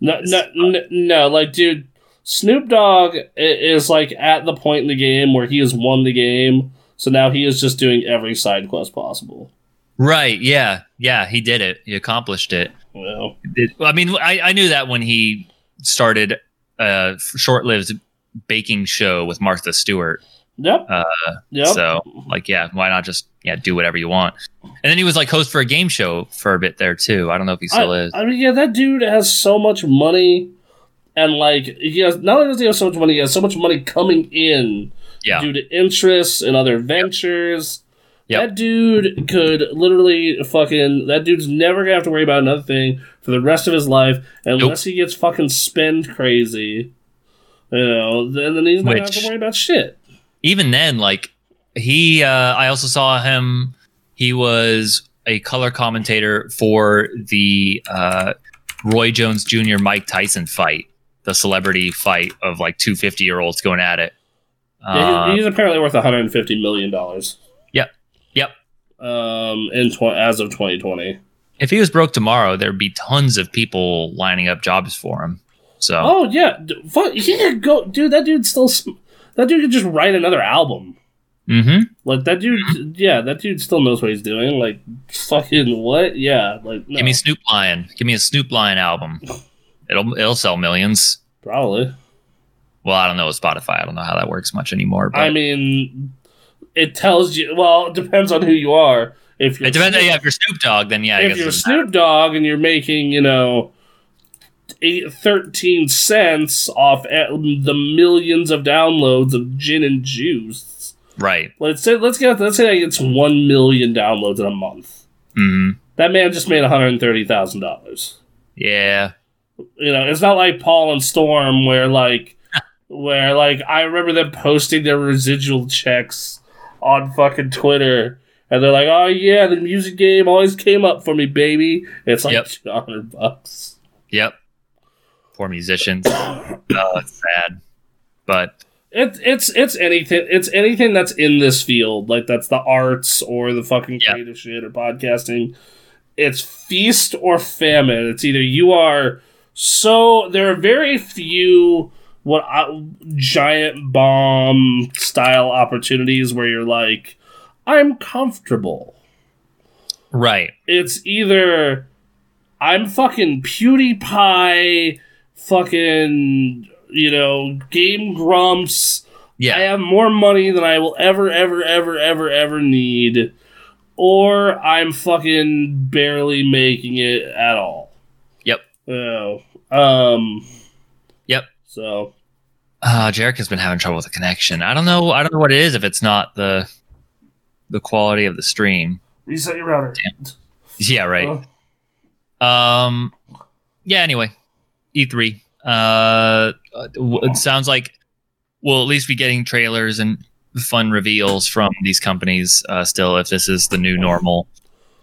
[SPEAKER 1] No, no, no, no, like, dude, Snoop Dogg is like at the point in the game where he has won the game, so now he is just doing every side quest possible.
[SPEAKER 2] right? Yeah, yeah, he did it. He accomplished it.
[SPEAKER 1] Well.
[SPEAKER 2] It- I mean, I, I knew that when he started a short-lived baking show with Martha Stewart.
[SPEAKER 1] Yep.
[SPEAKER 2] Uh,
[SPEAKER 1] yep.
[SPEAKER 2] So, like, yeah, why not just yeah do whatever you want? And then he was like host for a game show for a bit there too. I don't know if he still
[SPEAKER 1] I,
[SPEAKER 2] is.
[SPEAKER 1] I mean, yeah, that dude has so much money, and like he has not only does he have so much money, he has so much money coming in
[SPEAKER 2] Yeah,
[SPEAKER 1] due to interests and other ventures.
[SPEAKER 2] Yep.
[SPEAKER 1] That dude could literally fucking. That dude's never gonna have to worry about another thing for the rest of his life unless he gets fucking spend crazy. You know, then then he's not gonna have to worry about shit.
[SPEAKER 2] even then, like he, uh, I also saw him. He was a color commentator for the uh, Roy Jones Jr. Mike Tyson fight, the celebrity fight of like two 50 year olds going at it. Uh,
[SPEAKER 1] he's, he's apparently worth 150 million dollars. Um, in tw- as of 2020.
[SPEAKER 2] If he was broke tomorrow, there'd be tons of people lining up jobs for him. So
[SPEAKER 1] Oh yeah, he could go, dude. That dude still, that dude could just write another album.
[SPEAKER 2] Mm-hmm.
[SPEAKER 1] Like that dude, yeah, that dude still knows what he's doing. Like fucking what? Yeah, like no,
[SPEAKER 2] give me Snoop Lion. Give me a Snoop Lion album. It'll it'll sell millions.
[SPEAKER 1] probably.
[SPEAKER 2] Well, I don't know with Spotify. I don't know how that works much anymore. But
[SPEAKER 1] I mean, it tells you. Well, it depends on who you are. If you're
[SPEAKER 2] it depends.
[SPEAKER 1] Snoop-
[SPEAKER 2] Yeah, if you're Snoop Dogg, then yeah, I
[SPEAKER 1] if you're. Snoop Dogg and you're making, you know, eight, 13 cents off the millions of downloads of gin and juice.
[SPEAKER 2] right.
[SPEAKER 1] Let's say let's get let's say that gets one million downloads in a month.
[SPEAKER 2] hmm
[SPEAKER 1] That man just made one hundred thirty thousand dollars.
[SPEAKER 2] Yeah.
[SPEAKER 1] You know, it's not like Paul and Storm where like where like I remember them posting their residual checks on fucking Twitter. And they're like, "Oh yeah, the music game always came up for me, baby." It's like
[SPEAKER 2] Yep.
[SPEAKER 1] two hundred bucks.
[SPEAKER 2] Yep. Poor musicians. oh, it's sad. But
[SPEAKER 1] It, it's it's anything it's anything that's in this field like that's the arts or the fucking
[SPEAKER 2] Yeah.
[SPEAKER 1] creative shit or podcasting. It's feast or famine. It's either you are so there are very few what I, giant bomb style opportunities where you're like I'm comfortable.
[SPEAKER 2] right.
[SPEAKER 1] It's either I'm fucking PewDiePie, fucking you know Game Grumps.
[SPEAKER 2] Yeah.
[SPEAKER 1] I have more money than I will ever, ever, ever, ever, ever need, or I'm fucking barely making it at all.
[SPEAKER 2] Yep.
[SPEAKER 1] Oh, um.
[SPEAKER 2] Yep.
[SPEAKER 1] So
[SPEAKER 2] Uh, has been having trouble with the connection. I don't know. I don't know what it is. If it's not the the quality of the stream.
[SPEAKER 1] reset your router.
[SPEAKER 2] Yeah. Right.
[SPEAKER 1] Oh.
[SPEAKER 2] Um. Yeah. Anyway, E3. Uh, it sounds like we'll at least be getting trailers and fun reveals from these companies. Uh, still, if this is the new normal.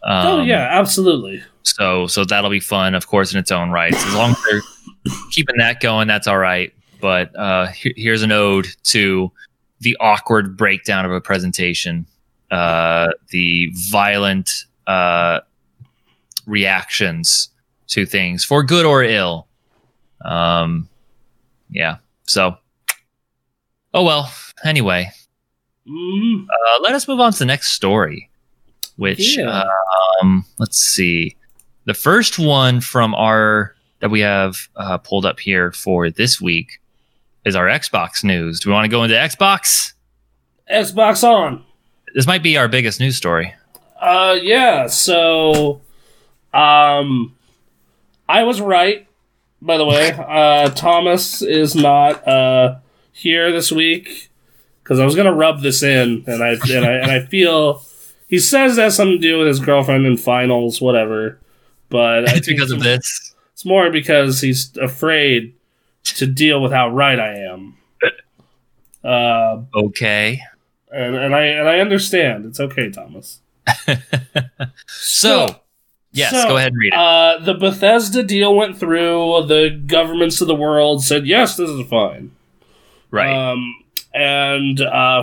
[SPEAKER 2] Um,
[SPEAKER 1] oh yeah, absolutely.
[SPEAKER 2] So so that'll be fun, of course, in its own rights. As long as they're keeping that going, that's all right. But uh, he- here's an ode to the awkward breakdown of a presentation, uh, the violent uh, reactions to things, for good or ill. Um, yeah. So, oh well. Anyway,
[SPEAKER 1] Mm,
[SPEAKER 2] uh, let us move on to the next story, which
[SPEAKER 1] Yeah.
[SPEAKER 2] um, let's see. The first one from our that we have uh, pulled up here for this week is our Xbox news. Do we want to go into Xbox?
[SPEAKER 1] Xbox on.
[SPEAKER 2] This might be our biggest news story.
[SPEAKER 1] Uh, yeah. So, um, I was right. By the way, uh, Thomas is not uh here this week because I was gonna rub this in, and I and I and I feel he says that has something to do with his girlfriend in finals, whatever. But I
[SPEAKER 2] it's
[SPEAKER 1] think
[SPEAKER 2] because of this.
[SPEAKER 1] It's more because he's afraid to deal with how right I am. Uh,
[SPEAKER 2] Okay.
[SPEAKER 1] and, and I and I understand. It's okay, Thomas.
[SPEAKER 2] So, yes,
[SPEAKER 1] so,
[SPEAKER 2] go ahead and read it.
[SPEAKER 1] Uh, the Bethesda deal went through. The governments of the world said yes, this is fine.
[SPEAKER 2] right.
[SPEAKER 1] Um, and uh,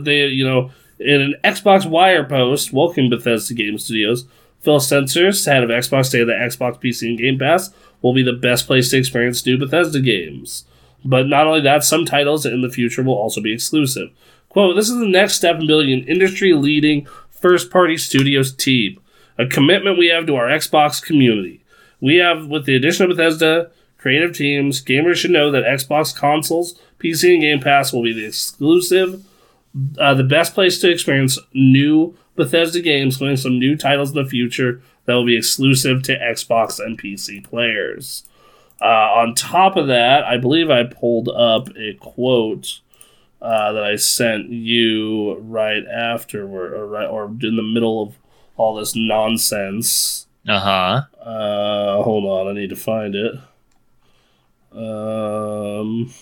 [SPEAKER 1] they, you know, in an Xbox Wire post, welcome Bethesda Game Studios. Phil Spencer, head of Xbox, stated that Xbox PC and Game Pass will be the best place to experience new Bethesda games. But not only that, some titles in the future will also be exclusive. Quote, this is the next step in building an industry leading first party studios team, a commitment we have to our Xbox community. We have, with the addition of Bethesda, creative teams, gamers should know that Xbox consoles, PC, and Game Pass will be the exclusive, uh, the best place to experience new Bethesda games, including some new titles in the future that will be exclusive to Xbox and PC players. Uh, on top of that, I believe I pulled up a quote uh, that I sent you right afterward, or right, or in the middle of all this nonsense.
[SPEAKER 2] Uh huh.
[SPEAKER 1] Uh, hold on, I need to find it. Um,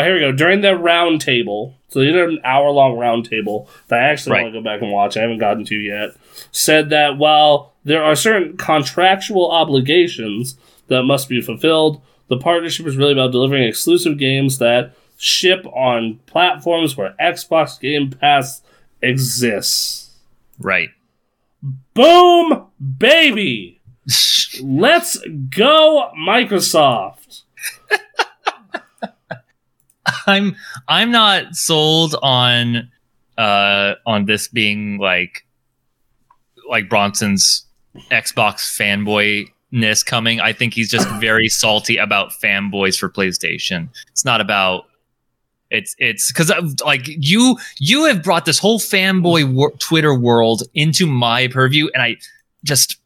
[SPEAKER 1] uh, here we go. During the round table, so they did an hour long round table that I actually
[SPEAKER 2] Right.
[SPEAKER 1] want to go back and watch. I haven't gotten to yet. Said that while there are certain contractual obligations that must be fulfilled, the partnership is really about delivering exclusive games that ship on platforms where Xbox Game Pass exists.
[SPEAKER 2] Right.
[SPEAKER 1] Boom! baby. Let's go, Microsoft.
[SPEAKER 2] I'm I'm not sold on uh on this being like like Bronson's Xbox fanboyness coming. I think he's just very salty about fanboys for PlayStation. It's not about it's it's because like you you have brought this whole fanboy wor- Twitter world into my purview, and I just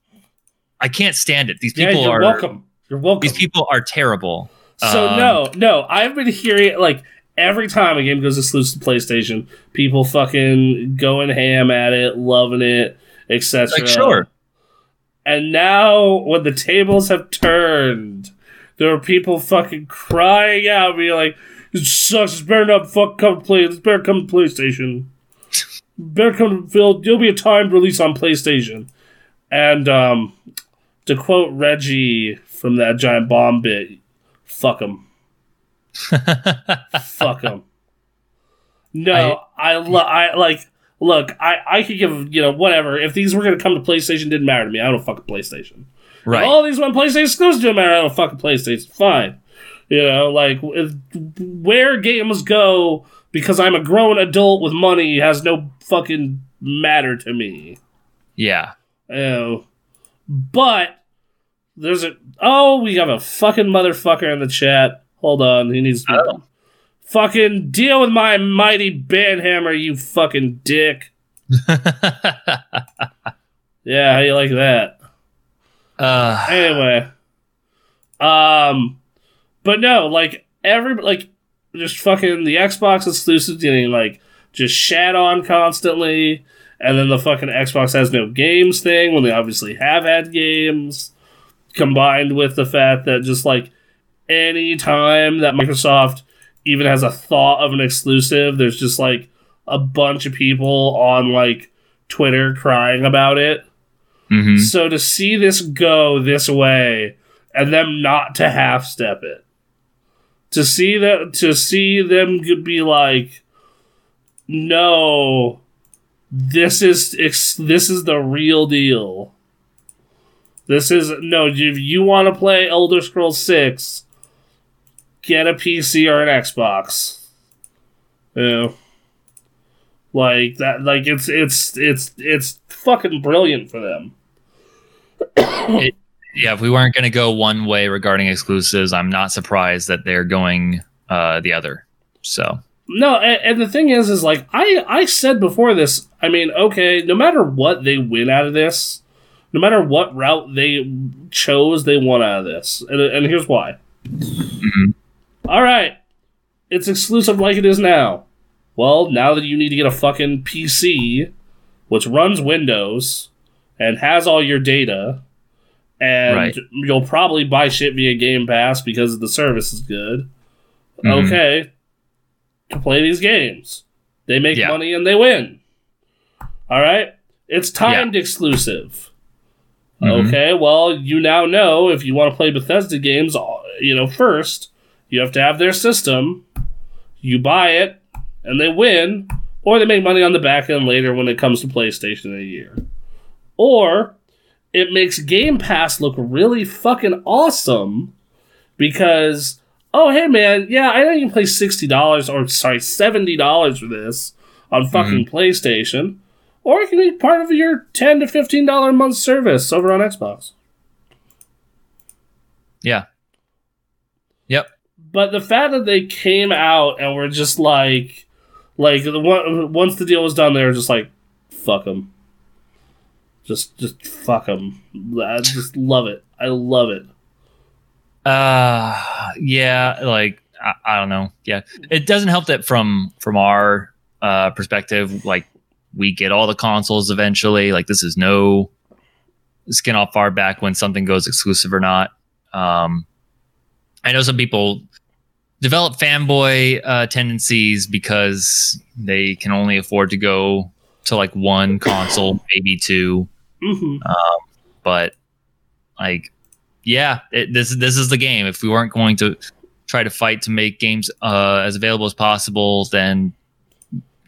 [SPEAKER 2] I can't stand it. These
[SPEAKER 1] Yeah,
[SPEAKER 2] people
[SPEAKER 1] you're
[SPEAKER 2] are
[SPEAKER 1] welcome. You're welcome.
[SPEAKER 2] these people are terrible.
[SPEAKER 1] So
[SPEAKER 2] Um,
[SPEAKER 1] no, no, I've been hearing like every time a game goes exclusive to PlayStation, people fucking going ham at it, loving it, etc.
[SPEAKER 2] Like sure,
[SPEAKER 1] And now when the tables have turned, there are people fucking crying out, being like, "It sucks. It's better not fuck come play. It's better come to PlayStation. better come to Phil. There'll be a timed release on PlayStation." And um, to quote Reggie from that giant bomb bit, "Fuck them. Fuck them. No, I, lo- I like. Look, I, I could give you know whatever. If these were gonna come to PlayStation, didn't matter to me. I don't fucking PlayStation.
[SPEAKER 2] right?
[SPEAKER 1] All these one PlayStation exclusives don't matter. I don't fucking PlayStation. Fine. You know, like if, where games go because I'm a grown adult with money has no fucking matter to me.
[SPEAKER 2] yeah.
[SPEAKER 1] You know, but there's a oh we have a fucking motherfucker in the chat. Hold on, he needs to
[SPEAKER 2] Oh.
[SPEAKER 1] fucking deal with my mighty banhammer, you fucking dick. Yeah, how you like that?
[SPEAKER 2] uh,
[SPEAKER 1] Anyway, um, but no, like every like just fucking the Xbox exclusives getting like just shat on constantly, and then the fucking Xbox has no games thing when they obviously have had games, combined with the fact that just like any time that Microsoft even has a thought of an exclusive, there's just like a bunch of people on like Twitter crying about it.
[SPEAKER 2] mhm.
[SPEAKER 1] So to see this go this way and them not to half step it, to see that to see them be like, no, this is ex- this is the real deal. This is no. If you want to play Elder Scrolls Six, get a PC or an Xbox. Know, like that. Like it's it's it's it's fucking brilliant for them.
[SPEAKER 2] yeah, if we weren't going to go one way regarding exclusives, I'm not surprised that they're going uh, the other. So,
[SPEAKER 1] No, and, and the thing is, is like I I said before this. I mean, okay, no matter what they win out of this, no matter what route they chose, they won out of this, and, and here's why. All right, it's exclusive like it is now. Well, now that you need to get a fucking PC, which runs Windows and has all your data, and
[SPEAKER 2] Right.
[SPEAKER 1] you'll probably buy shit via Game Pass because the service is good.
[SPEAKER 2] Mhm.
[SPEAKER 1] Okay, to play these games, they make
[SPEAKER 2] Yeah.
[SPEAKER 1] money and they win. All right, it's timed exclusive.
[SPEAKER 2] Mhm.
[SPEAKER 1] Okay, well, you now know if you want to play Bethesda games, uh, you know, first, you have to have their system. You buy it, and they win, or they make money on the back end later when it comes to PlayStation in a year. Or it makes Game Pass look really fucking awesome because, oh, hey, man, yeah, I know you can play $60 or, sorry, $70 for this on fucking PlayStation. Or it can be part of your ten to fifteen dollar a month service over on Xbox.
[SPEAKER 2] yeah. Yep.
[SPEAKER 1] But the fact that they came out and were just like, like the once the deal was done, they were just like, "Fuck them." Just, just fuck them. I just love it. I love it.
[SPEAKER 2] Uh, yeah, like I, I don't know. Yeah, it doesn't help that from from our uh, perspective, like we get all the consoles eventually. Like this is no skin off our back when something goes exclusive or not. Um, I know some people develop fanboy uh, tendencies because they can only afford to go to like one console, maybe two
[SPEAKER 1] hmm
[SPEAKER 2] but like yeah it, this this is the game if we weren't going to try to fight to make games uh, as available as possible then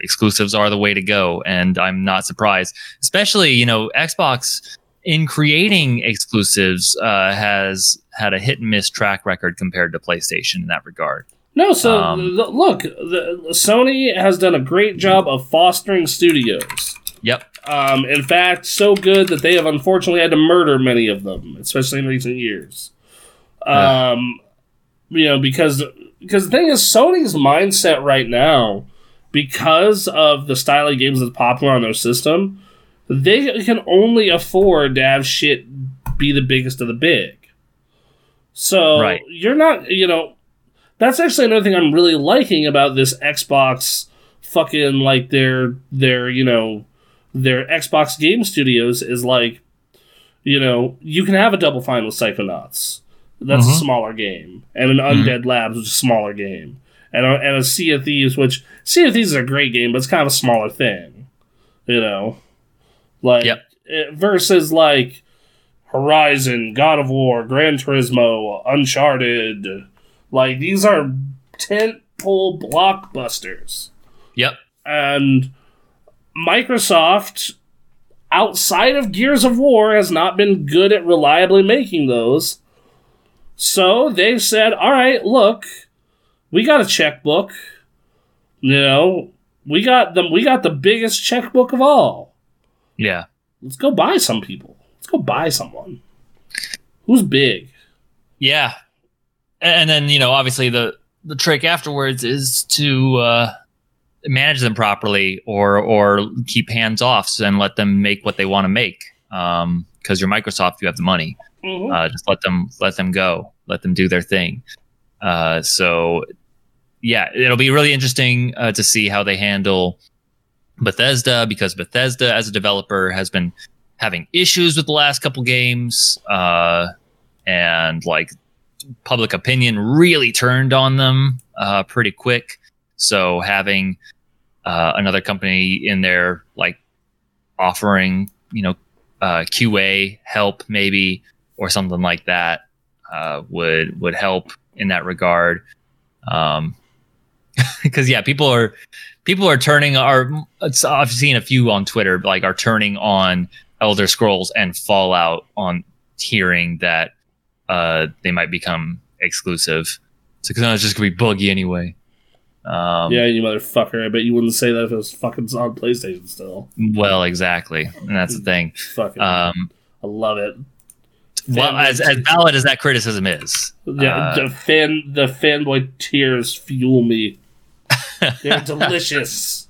[SPEAKER 2] exclusives are the way to go and i'm not surprised especially you know xbox in creating exclusives, uh, has had a hit and miss track record compared to PlayStation in that regard.
[SPEAKER 1] No, so
[SPEAKER 2] Um,
[SPEAKER 1] look, the, Sony has done a great job of fostering studios.
[SPEAKER 2] Yep.
[SPEAKER 1] Um, in fact, so good that they have unfortunately had to murder many of them, especially in recent years.
[SPEAKER 2] Yeah.
[SPEAKER 1] Um, you know, because because the thing is, Sony's mindset right now, because of the style of games that's popular on their system, they can only afford to have shit be the biggest of the big. So
[SPEAKER 2] Right.
[SPEAKER 1] you're not, you know, that's actually another thing I'm really liking about this Xbox fucking like their their you know their Xbox game studios is like you know you can have a double fine with Psychonauts that's a
[SPEAKER 2] Mhm.
[SPEAKER 1] smaller game and an
[SPEAKER 2] Mhm.
[SPEAKER 1] Undead Labs which is a smaller game and a, and a Sea of Thieves which Sea of Thieves is a great game but it's kind of a smaller thing you know like
[SPEAKER 2] Yep.
[SPEAKER 1] it- versus like Horizon, God of War, Gran Turismo, Uncharted. Like these are tentpole blockbusters.
[SPEAKER 2] Yep.
[SPEAKER 1] And Microsoft, outside of Gears of War, has not been good at reliably making those. So they said, all right, look, we got a checkbook. You know, we got them. We got the biggest checkbook of all.
[SPEAKER 2] Yeah.
[SPEAKER 1] Let's go buy some people. Let's go buy someone. Who's big?
[SPEAKER 2] Yeah. And then, you know, obviously the the trick afterwards is to uh manage them properly or or keep hands off and let them make what they want to make. Um because you're Microsoft, you have the money.
[SPEAKER 1] Mhm.
[SPEAKER 2] Uh just let them let them go. Let them do their thing. Uh so yeah, it'll be really interesting uh, to see how they handle Bethesda because Bethesda as a developer has been having issues with the last couple games uh and like public opinion really turned on them uh, pretty quick. So having uh, another company in there, like offering, you know, uh, QA help maybe or something like that, uh, would would help in that regard. Um, because yeah, people are people are turning are it's, I've seen a few on Twitter like are turning on Elder Scrolls and Fallout on hearing that uh, they might become exclusive. So because it's just gonna be buggy anyway. Um,
[SPEAKER 1] yeah, you motherfucker. I bet you wouldn't say that if it was fucking on PlayStation still.
[SPEAKER 2] Well, exactly, and that's the thing.
[SPEAKER 1] Fucking,
[SPEAKER 2] Um,
[SPEAKER 1] I love it.
[SPEAKER 2] well, as, as valid as that criticism is,
[SPEAKER 1] Yeah,
[SPEAKER 2] uh,
[SPEAKER 1] the fan, the fanboy tears fuel me. They're delicious.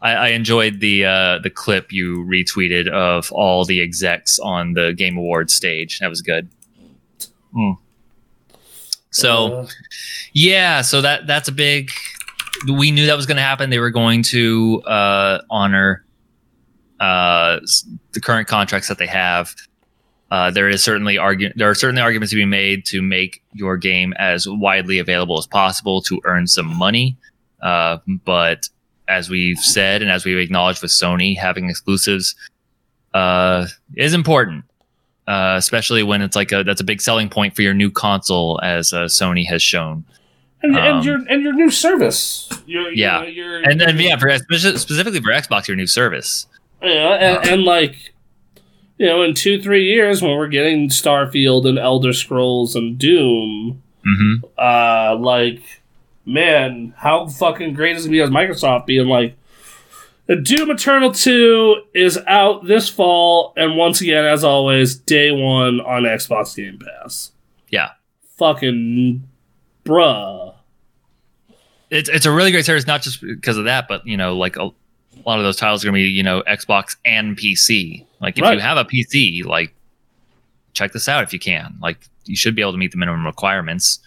[SPEAKER 2] I, I enjoyed the uh, the clip you retweeted of all the execs on the Game Awards stage. That was good. Hmm. So.
[SPEAKER 1] Uh,
[SPEAKER 2] Yeah, so that that's a big. We knew that was going to happen. They were going to uh, honor uh, the current contracts that they have. Uh, there is certainly argu- there are certainly arguments to be made to make your game as widely available as possible to earn some money. Uh, but as we've said and as we've acknowledged with Sony, having exclusives uh, is important uh, especially when it's like a that's a big selling point for your new console, as uh, Sony has shown.
[SPEAKER 1] and,
[SPEAKER 2] um,
[SPEAKER 1] and your and your new service. Your,
[SPEAKER 2] Yeah.
[SPEAKER 1] your, your,
[SPEAKER 2] And then yeah, for specifically for Xbox, your new service.
[SPEAKER 1] Yeah, and, and like, you know, in two, three years when we're getting Starfield and Elder Scrolls and Doom,
[SPEAKER 2] hmm
[SPEAKER 1] uh, like, man, how fucking great is it gonna be as Microsoft being like, the Doom Eternal 2 is out this fall, and once again, as always, day one on Xbox Game Pass.
[SPEAKER 2] Yeah,
[SPEAKER 1] Fucking bruh.
[SPEAKER 2] it's it's a really great service, not just because of that, but you know, like a, a lot of those titles are gonna be you know Xbox and PC. Like if
[SPEAKER 1] Right.
[SPEAKER 2] you have a PC, like check this out if you can. Like you should be able to meet the minimum requirements.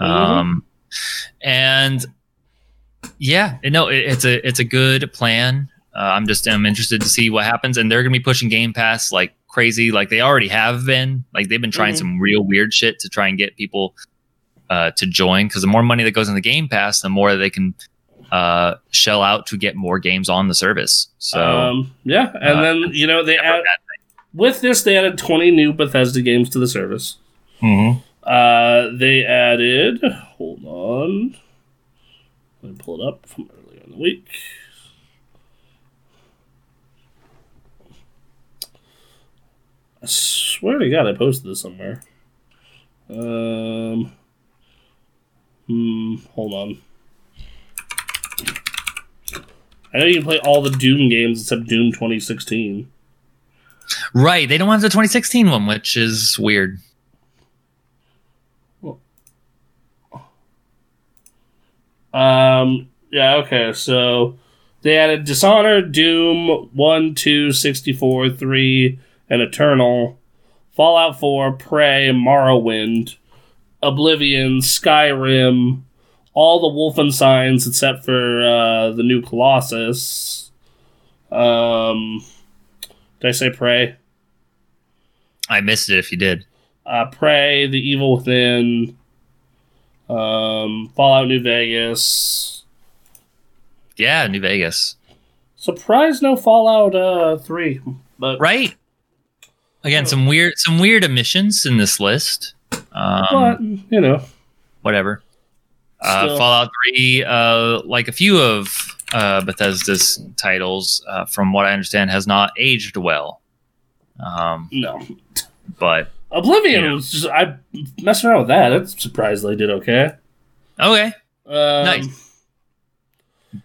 [SPEAKER 1] Mhm.
[SPEAKER 2] Um, and yeah, no, it, it's a it's a good plan. Uh, I'm just I'm interested to see what happens, and they're gonna be pushing Game Pass like crazy, like they already have been. Like they've been trying
[SPEAKER 1] Mhm.
[SPEAKER 2] some real weird shit to try and get people uh, to join. Because the more money that goes in the Game Pass, the more they can uh, shell out to get more games on the service. So
[SPEAKER 1] um, yeah, and
[SPEAKER 2] uh,
[SPEAKER 1] then, you know, they add, with this, they added 20 new Bethesda games to the service.
[SPEAKER 2] thing.
[SPEAKER 1] Uh, they added. Hold on. Let me pull it up from earlier in the week. I swear to God, I posted this somewhere. Um, hmm, hold on. I know you can play all the Doom games except Doom 2016.
[SPEAKER 2] Right. They don't have the 2016 one, which is weird.
[SPEAKER 1] Um, yeah, okay, so they added Dishonored, Doom 1, 2, 64, 3, and Eternal, Fallout 4, Prey, Morrowind, Oblivion, Skyrim, all the Wolfensteins except for uh, the new Colossus. Um, did I say Prey?
[SPEAKER 2] I missed it if you did.
[SPEAKER 1] uh, Prey, The Evil Within, um, Fallout New Vegas.
[SPEAKER 2] Yeah, New Vegas.
[SPEAKER 1] Surprised no Fallout uh, 3. But,
[SPEAKER 2] Right. Again, some weird some weird omissions in this list. Um,
[SPEAKER 1] but you know,
[SPEAKER 2] whatever. Uh, Fallout 3, uh, like a few of uh, Bethesda's titles, uh, from what I understand, has not aged well. Um,
[SPEAKER 1] no.
[SPEAKER 2] but
[SPEAKER 1] Oblivion
[SPEAKER 2] Yeah.
[SPEAKER 1] was just, I messed around with that. I'm surprised they did okay.
[SPEAKER 2] okay,
[SPEAKER 1] Um,
[SPEAKER 2] Nice.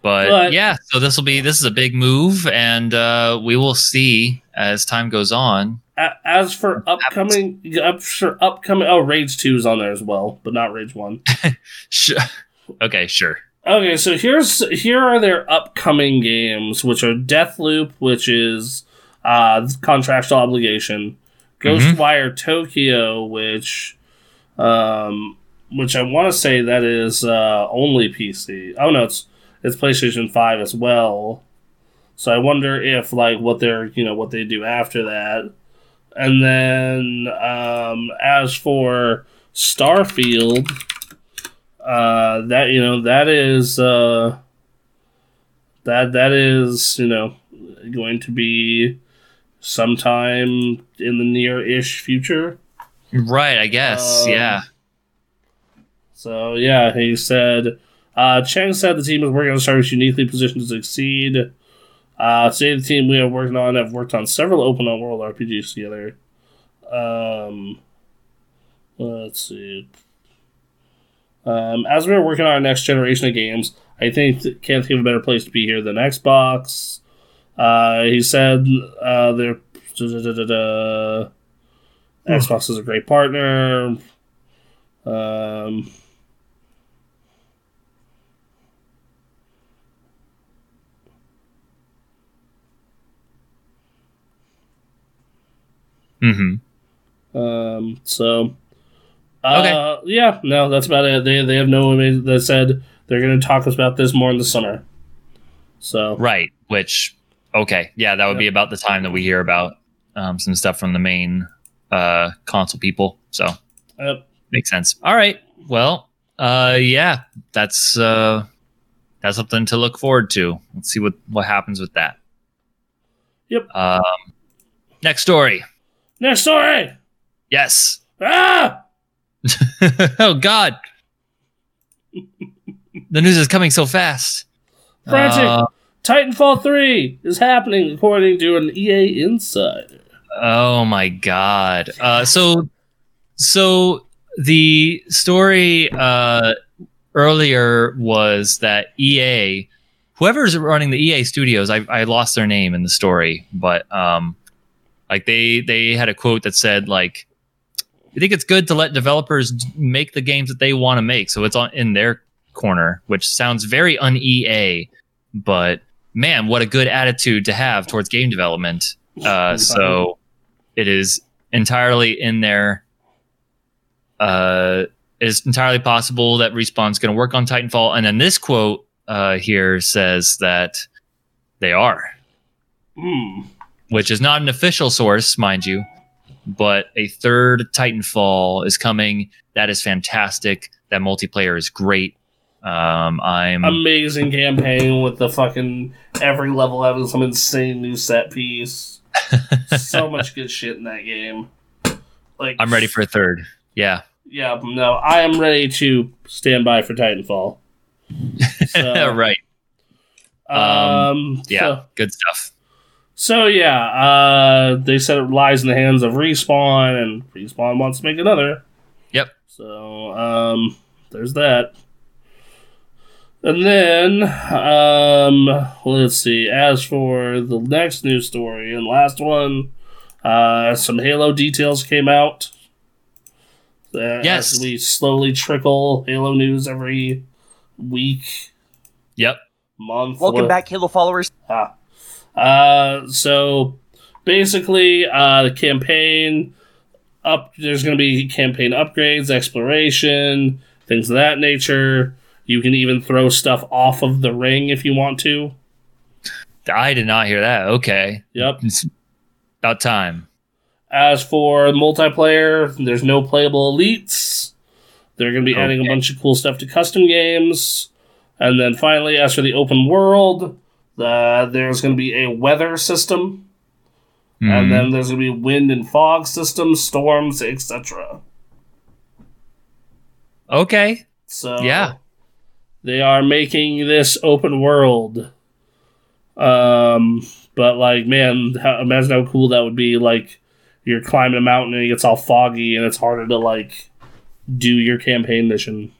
[SPEAKER 2] but,
[SPEAKER 1] But-
[SPEAKER 2] yeah, so this will be this is a big move, and uh, we will see as time goes on.
[SPEAKER 1] As for upcoming, up for upcoming, oh, Rage Two is on there as well, but not Rage One.
[SPEAKER 2] Sh- okay, sure.
[SPEAKER 1] Okay, so here's here are their upcoming games, which are Deathloop, which is uh contractual obligation, Ghostwire Tokyo, which um which I want to say that is uh only PC. Oh no, it's it's PlayStation 5 as well. So I wonder if like what they're, you know, what they do after that. And then um as for Starfield, uh that you know that is uh that that is you know going to be sometime in the near-ish future
[SPEAKER 2] Right, I guess.
[SPEAKER 1] Um,
[SPEAKER 2] yeah.
[SPEAKER 1] so yeah he said uh chang said the team is working on startups uniquely positioned to succeed uh today the team we have working on have worked on several open world rpgs together um let's see um, as we're working on our next generation of games, I think can't think of a better place to be here than Xbox. Uh, he said uh, they're da-da-da-da-da. Xbox is a great partner. Um,
[SPEAKER 2] hmm
[SPEAKER 1] um, so, uh, yeah, no, that's about it. They they have no image that said they're going to talk about this more in the summer. So,
[SPEAKER 2] Right. Which, okay, yeah, that would be about the time that we hear about um, some stuff from the main uh, console people. So
[SPEAKER 1] yep.
[SPEAKER 2] makes sense. All right. Well, uh, yeah, that's uh, that's something to look forward to. Let's see what what happens with that.
[SPEAKER 1] Yep.
[SPEAKER 2] Um, next story.
[SPEAKER 1] next story.
[SPEAKER 2] Yes.
[SPEAKER 1] Ah,
[SPEAKER 2] oh God. the news is coming so fast.
[SPEAKER 1] Frantic.
[SPEAKER 2] Uh,
[SPEAKER 1] Titanfall three is happening according to an EA insider.
[SPEAKER 2] Oh my god. Uh, so, so the story uh, earlier was that EA, whoever's running the EA studios, I, I lost their name in the story, but um, like they they had a quote that said like, "I think it's good to let developers make the games that they want to make, so it's on in their corner," which sounds very un EA, but man, what a good attitude to have towards game development. Uh, so it is entirely in there. Uh, it is entirely possible that Respawn's going to work on Titanfall, and then this quote uh, here says that they are,
[SPEAKER 1] Hmm.
[SPEAKER 2] which is not an official source, mind you, but a third Titanfall is coming. That is fantastic. That multiplayer is great. Um, I'm
[SPEAKER 1] Amazing campaign with the fucking every level having some insane new set piece. so much good shit in that game. Like
[SPEAKER 2] I'm ready for a third. Yeah,
[SPEAKER 1] Yeah, no, I am ready to stand by for Titanfall. So,
[SPEAKER 2] right.
[SPEAKER 1] Um,
[SPEAKER 2] Yeah,
[SPEAKER 1] so-
[SPEAKER 2] good stuff.
[SPEAKER 1] So yeah, uh, they said it lies in the hands of Respawn, and Respawn wants to make another.
[SPEAKER 2] Yep.
[SPEAKER 1] So um, there's that. And then um, let's see. As for the next news story and last one, uh, some Halo details came out. Uh,
[SPEAKER 2] Yes.
[SPEAKER 1] as we slowly trickle Halo news every week,
[SPEAKER 2] Yep.
[SPEAKER 1] month.
[SPEAKER 4] Welcome
[SPEAKER 1] what-
[SPEAKER 4] back, Halo followers.
[SPEAKER 1] Ah. Uh, so basically, uh, the campaign up. There's going to be campaign upgrades, exploration, things of that nature. You can even throw stuff off of the ring if you want to.
[SPEAKER 2] I did not hear that. Okay.
[SPEAKER 1] Yep.
[SPEAKER 2] It's about time.
[SPEAKER 1] As for multiplayer, there's no playable elites. They're going to be adding a bunch of cool stuff to custom games. And then finally, as for the open world, uh, there's going to be a weather system.
[SPEAKER 2] Mhm.
[SPEAKER 1] and then there's gonna be wind and fog systems, storms, etc.
[SPEAKER 2] okay.
[SPEAKER 1] So
[SPEAKER 2] Yeah.
[SPEAKER 1] They are making this open world. Um, but like, man, how, imagine how cool that would be. Like, you're climbing a mountain and it gets all foggy, and it's harder to like do your campaign mission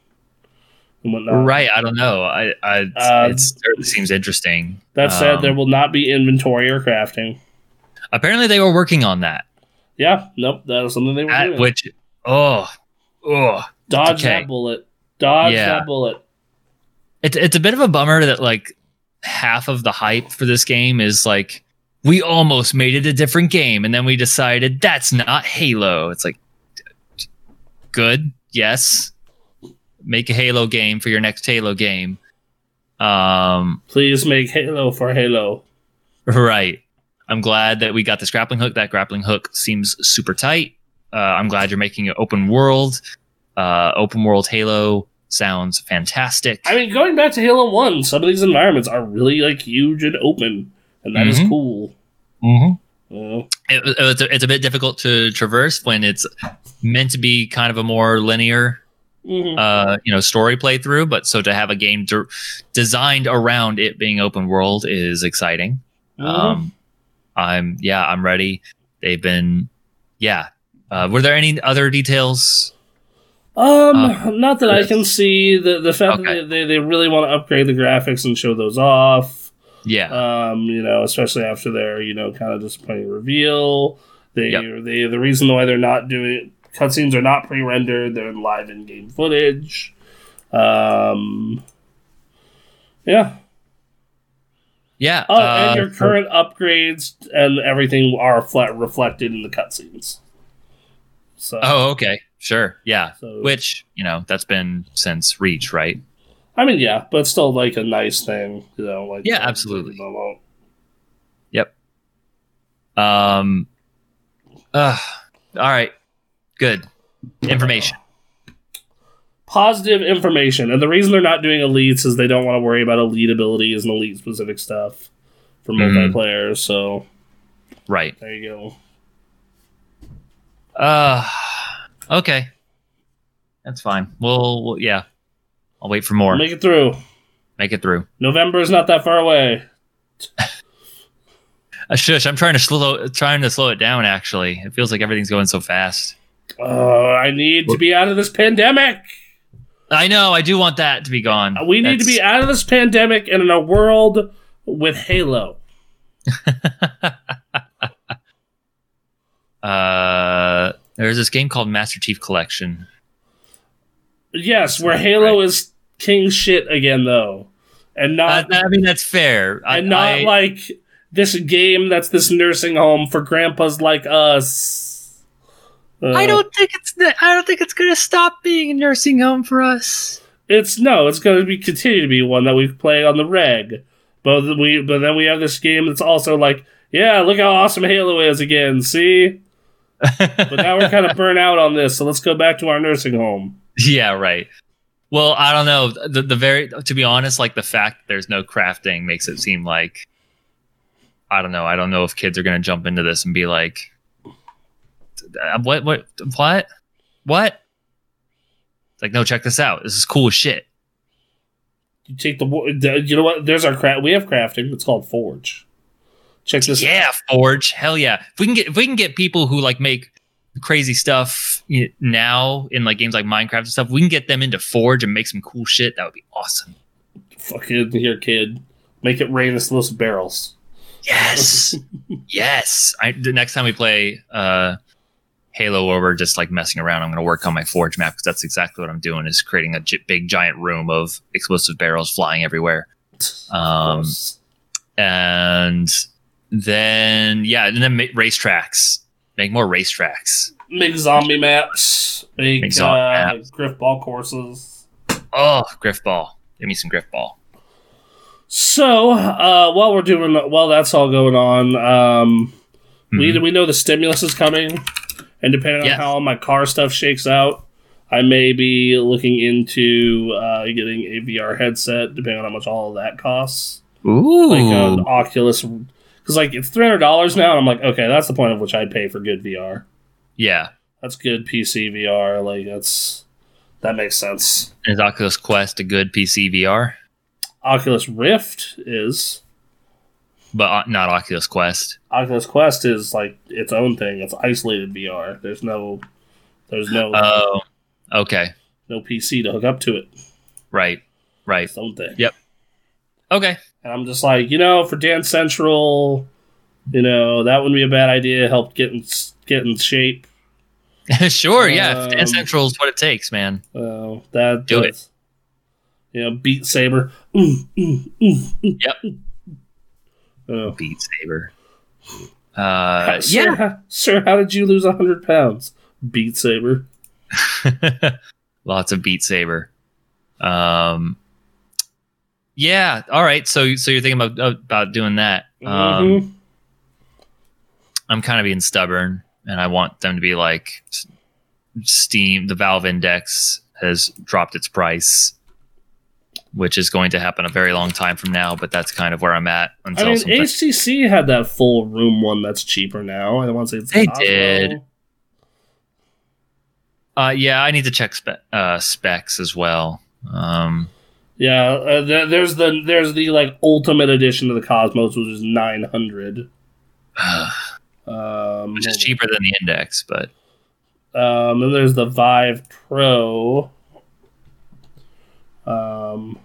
[SPEAKER 1] and whatnot.
[SPEAKER 2] Right. I don't know. I. I
[SPEAKER 1] Uh,
[SPEAKER 2] it certainly seems interesting.
[SPEAKER 1] That said,
[SPEAKER 2] Um,
[SPEAKER 1] there will not be inventory or crafting.
[SPEAKER 2] apparently they were working on that.
[SPEAKER 1] Yeah, nope, that is something they were
[SPEAKER 2] At
[SPEAKER 1] doing.
[SPEAKER 2] which, oh, oh,
[SPEAKER 1] Dodge
[SPEAKER 2] okay.
[SPEAKER 1] that bullet. Dodge
[SPEAKER 2] Yeah.
[SPEAKER 1] that bullet.
[SPEAKER 2] It's it's a bit of a bummer that like half of the hype for this game is like we almost made it a different game and then we decided that's not Halo. It's like good, yes. Make a Halo game for your next Halo game. Um
[SPEAKER 1] Please make Halo for Halo.
[SPEAKER 2] right. I'm glad that we got this grappling hook. That grappling hook seems super tight. Uh, I'm glad you're making it open world. Uh, open world Halo sounds fantastic.
[SPEAKER 1] I mean, going back to Halo One, some of these environments are really like huge and open, and that is
[SPEAKER 2] Mhm.
[SPEAKER 1] cool.
[SPEAKER 2] mm-hmm. It, it's, a, it's a bit difficult to traverse when it's meant to be kind of a more linear
[SPEAKER 1] Mhm.
[SPEAKER 2] uh you know story playthrough but so to have a game de- designed around it being open world is exciting
[SPEAKER 1] Mhm.
[SPEAKER 2] um i'm yeah i'm ready they've been yeah uh were there any other details
[SPEAKER 1] Um,
[SPEAKER 2] uh,
[SPEAKER 1] not that I can see the the fact
[SPEAKER 2] Okay.
[SPEAKER 1] that they, they really want to upgrade the graphics and show those off.
[SPEAKER 2] yeah
[SPEAKER 1] Um, you know, especially after their you know kind of disappointing reveal. They
[SPEAKER 2] Yep.
[SPEAKER 1] they the reason why they're not doing cutscenes are not pre-rendered; they're live in-game footage. Um, yeah.
[SPEAKER 2] yeah
[SPEAKER 1] Oh,
[SPEAKER 2] uh,
[SPEAKER 1] and your current upgrades and everything are flat reflected in the cutscenes. So,
[SPEAKER 2] oh okay sure yeah
[SPEAKER 1] So-
[SPEAKER 2] which you know that's been since reach right
[SPEAKER 1] I mean, yeah, but still like a nice thing, you know. Like
[SPEAKER 2] Yeah, absolutely.
[SPEAKER 1] Yep.
[SPEAKER 2] um uh all right good information
[SPEAKER 1] Positive information, and the reason they're not doing elites is they don't want to worry about elite abilities and elite specific stuff for
[SPEAKER 2] Mhm.
[SPEAKER 1] multiplayer. So
[SPEAKER 2] right
[SPEAKER 1] there you go.
[SPEAKER 2] Uh, okay, that's fine. We'll, we'll yeah, I'll wait for more.
[SPEAKER 1] Make it through.
[SPEAKER 2] Make it through.
[SPEAKER 1] November is not that far away.
[SPEAKER 2] Uh, shush! I'm trying to slow, trying to slow it down. Actually, it feels like everything's going so fast.
[SPEAKER 1] Oh, I need to be out of this pandemic.
[SPEAKER 2] I know. I do want that to be gone.
[SPEAKER 1] We need to be out of this pandemic and in a world with Halo.
[SPEAKER 2] Uh, there's this game called Master Chief Collection.
[SPEAKER 1] Yes, where Halo is king shit again, though, and
[SPEAKER 2] Uh,
[SPEAKER 1] not
[SPEAKER 2] I mean, that's fair. I-
[SPEAKER 1] and not
[SPEAKER 2] I-
[SPEAKER 1] like this game that's this nursing home for grandpas like us. Uh,
[SPEAKER 2] I don't think it's. I don't think it's gonna stop being a nursing home for us.
[SPEAKER 1] It's no. It's going to be continue to be one that we play on the reg. But we but then we have this game that's also like, yeah, look how awesome Halo is again. See, but now we're kind of burnt out on this, so let's go back to our nursing home.
[SPEAKER 2] Yeah, right. Well, I don't know. The the very to be honest, like the fact there's no crafting makes it seem like I don't know. I don't know if kids are gonna jump into this and be like, "Uh, "What? What? What? What?" It's like, no, check this out. This is cool as shit.
[SPEAKER 1] You take the the- you know what? There's our craft. We have crafting. It's called Forge. Check this.
[SPEAKER 2] Yeah, Forge. Hell yeah. If we can get if we can get people who like make crazy stuff now in like games like Minecraft and stuff, we can get them into Forge and make some cool shit. That would be awesome.
[SPEAKER 1] Fucking here, kid. Make it rain explosive barrels.
[SPEAKER 2] Yes. yes. I the next time we play uh Halo where we're just like messing around, I'm going to work on my Forge map because that's exactly what I'm doing is creating a big giant room of explosive barrels flying everywhere. Um, and then yeah, and then make racetracks. Make more racetracks.
[SPEAKER 1] make zombie maps. Make,
[SPEAKER 2] Make zombie
[SPEAKER 1] uh,
[SPEAKER 2] maps.
[SPEAKER 1] Grifball courses.
[SPEAKER 2] Oh, Grifball. Give me some Grifball.
[SPEAKER 1] So uh, while we're doing while that's all going on, um, we
[SPEAKER 2] Mhm.
[SPEAKER 1] we know the stimulus is coming, and depending on how my car stuff shakes out, I may be looking into uh, getting a VR headset, depending on how much all of that costs.
[SPEAKER 2] Ooh.
[SPEAKER 1] Like an Oculus, because like it's three hundred dollars now, and I'm like, okay, that's the point of which I'd pay for good VR.
[SPEAKER 2] yeah.
[SPEAKER 1] That's good PC VR. Like that's that makes sense.
[SPEAKER 2] Is Oculus Quest a good PC VR?
[SPEAKER 1] Oculus Rift is.
[SPEAKER 2] But uh, not Oculus Quest.
[SPEAKER 1] Oculus Quest is like its own thing. It's isolated VR. There's no, there's no
[SPEAKER 2] Oh, okay.
[SPEAKER 1] no PC to hook up to it.
[SPEAKER 2] Right. Right.
[SPEAKER 1] Its own thing.
[SPEAKER 2] Yep. Okay.
[SPEAKER 1] And I'm just like, you know, for Dance Central, you know, that wouldn't be a bad idea. Help get in get in shape.
[SPEAKER 2] sure. Yeah.
[SPEAKER 1] Um,
[SPEAKER 2] Dance Central is what it takes, man.
[SPEAKER 1] Uh, that
[SPEAKER 2] Do it.
[SPEAKER 1] that's- You know, Beat Saber. Mm, mm, mm, mm.
[SPEAKER 2] Yep.
[SPEAKER 1] Oh.
[SPEAKER 2] Beat Saber. Uh,
[SPEAKER 1] sir,
[SPEAKER 2] yeah.
[SPEAKER 1] how- sir, how did you lose hundred pounds? Beat Saber.
[SPEAKER 2] Lots of Beat Saber. Um, yeah. All right. So, so you're thinking about about doing that. Um,
[SPEAKER 1] Mhm.
[SPEAKER 2] I'm kind of being stubborn, and I want them to be like Steam. The Valve Index has dropped its price, which is going to happen a very long time from now. But that's kind of where I'm at Until I
[SPEAKER 1] mean,
[SPEAKER 2] something.
[SPEAKER 1] HTC had that full room one that's cheaper now. I don't want to say it's
[SPEAKER 2] They did. uh, yeah, I need to check spe- uh, specs as well. Um,
[SPEAKER 1] Yeah, uh, there, there's the there's the like ultimate edition of the Cosmos, which is nine hundred. Um,
[SPEAKER 2] which is cheaper than the Index, but
[SPEAKER 1] Um, then there's the Vive Pro. Um,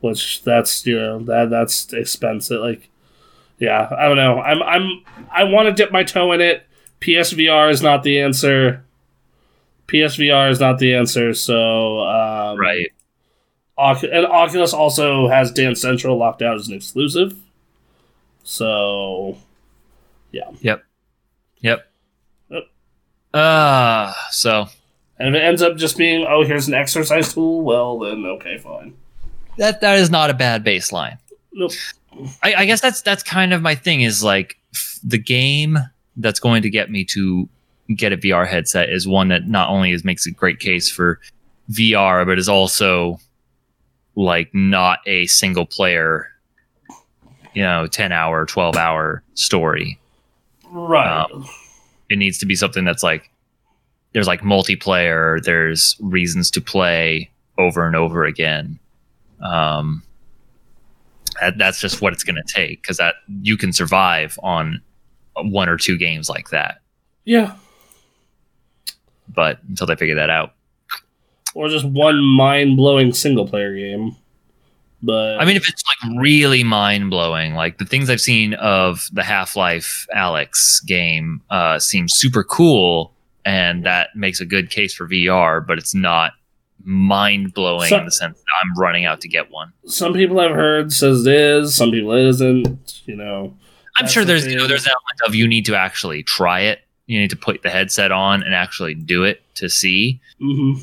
[SPEAKER 1] which that's you know that that's expensive. Like, yeah, I don't know. I'm I'm I want to dip my toe in it. PSVR is not the answer. PSVR is not the answer. So um,
[SPEAKER 2] right.
[SPEAKER 1] And Oculus also has Dance Central locked out as an exclusive. So
[SPEAKER 2] Yep.
[SPEAKER 1] Yep.
[SPEAKER 2] Yep. Uh, so
[SPEAKER 1] And if it ends up just being, oh, here's an exercise tool, well, then okay, fine.
[SPEAKER 2] that that is not a bad baseline.
[SPEAKER 1] Nope.
[SPEAKER 2] I, I guess that's that's kind of my thing is like f- the game that's going to get me to get a VR headset is one that not only is makes a great case for VR, but is also like not a single player, you know, ten hour, twelve hour story.
[SPEAKER 1] Right.
[SPEAKER 2] Um, It needs to be something that's like there's like multiplayer, there's reasons to play over and over again. Um, that, that's just what it's going to take because that you can survive on one or two games like that.
[SPEAKER 1] yeah.
[SPEAKER 2] But until they figure that out,
[SPEAKER 1] Or just one mind blowing single player game. But
[SPEAKER 2] I mean, if it's like really mind blowing, like the things I've seen of the Half Life Alyx game uh, seems super cool, and that makes a good case for VR, but it's not mind blowing
[SPEAKER 1] So-
[SPEAKER 2] in the sense that I'm running out to get one.
[SPEAKER 1] some people I've heard says it is, some people it isn't. You know,
[SPEAKER 2] I'm sure there's you know there's an element of you need to actually try it. You need to put the headset on and actually do it to see.
[SPEAKER 1] hmm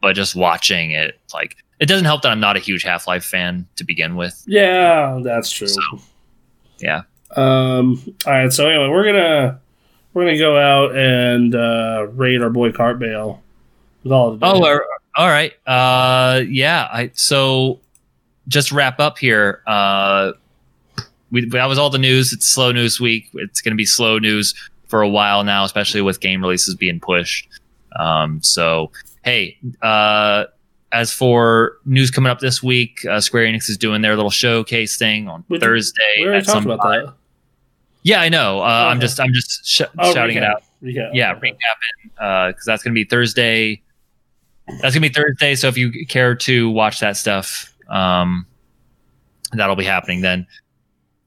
[SPEAKER 2] But just watching it, like it doesn't help that I'm not a huge Half Life fan to begin with.
[SPEAKER 1] yeah, that's true.
[SPEAKER 2] So, yeah.
[SPEAKER 1] Um. All right. So anyway, we're gonna we're gonna go out and uh, raid our boy Cart Bale. With all the
[SPEAKER 2] Oh, all all right. Uh, yeah. I so just wrap up here. Uh, we that was all the news. It's slow news week. It's going to be slow news for a while now, especially with game releases being pushed. Um, so hey, uh, as for news coming up this week, uh, Square Enix is doing their little showcase thing on
[SPEAKER 1] We did-
[SPEAKER 2] Thursday.
[SPEAKER 1] we already
[SPEAKER 2] at
[SPEAKER 1] talked
[SPEAKER 2] some
[SPEAKER 1] about
[SPEAKER 2] time.
[SPEAKER 1] that.
[SPEAKER 2] Yeah, I know. Uh, I'm just I'm just sh-
[SPEAKER 1] Oh,
[SPEAKER 2] shouting it out.
[SPEAKER 1] Recap.
[SPEAKER 2] Yeah, recapping because that's going to be Thursday. That's going to be Thursday. So if you care to watch that stuff, um, that'll be happening then.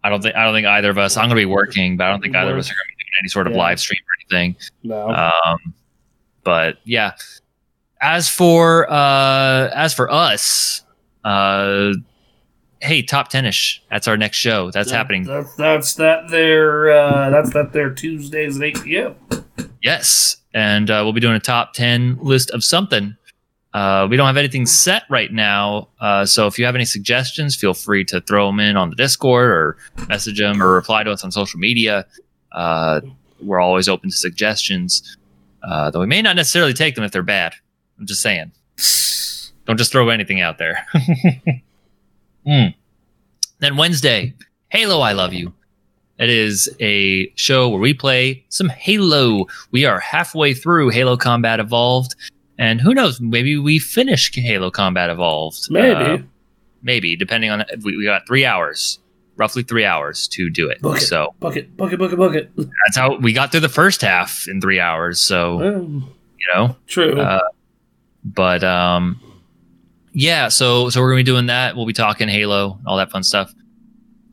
[SPEAKER 2] I don't think I don't think either of us. I'm going to be working, but I don't think either of us are going to be doing any sort of
[SPEAKER 1] Yeah.
[SPEAKER 2] live stream or anything.
[SPEAKER 1] No.
[SPEAKER 2] Um, but yeah, as for uh, as for us, uh, hey, top tenish. That's our next show. That's
[SPEAKER 1] That-
[SPEAKER 2] happening.
[SPEAKER 1] That's that's that there. Uh, that's that there Tuesdays at eight p.m.
[SPEAKER 2] Yes, and uh, we'll be doing a top ten list of something. Uh, we don't have anything set right now, uh, so if you have any suggestions, feel free to throw them in on the Discord or message them or reply to us on social media. Uh, we're always open to suggestions, uh, though we may not necessarily take them if they're bad. I'm just saying. Don't just throw anything out there. Mm. Then Wednesday, Halo, I Love You. It is a show where we play some Halo. We are halfway through Halo Combat Evolved. And who knows, maybe we finish Halo Combat Evolved.
[SPEAKER 1] Maybe.
[SPEAKER 2] Uh, maybe, depending on we, we got three hours, roughly three hours to do it.
[SPEAKER 1] Book it.
[SPEAKER 2] So
[SPEAKER 1] bucket, bucket, bucket, bucket.
[SPEAKER 2] that's how we got through the first half in three hours. So,
[SPEAKER 1] Um,
[SPEAKER 2] you know,
[SPEAKER 1] true.
[SPEAKER 2] Uh, but um yeah so so we're gonna be doing that. We'll be talking halo all that fun stuff.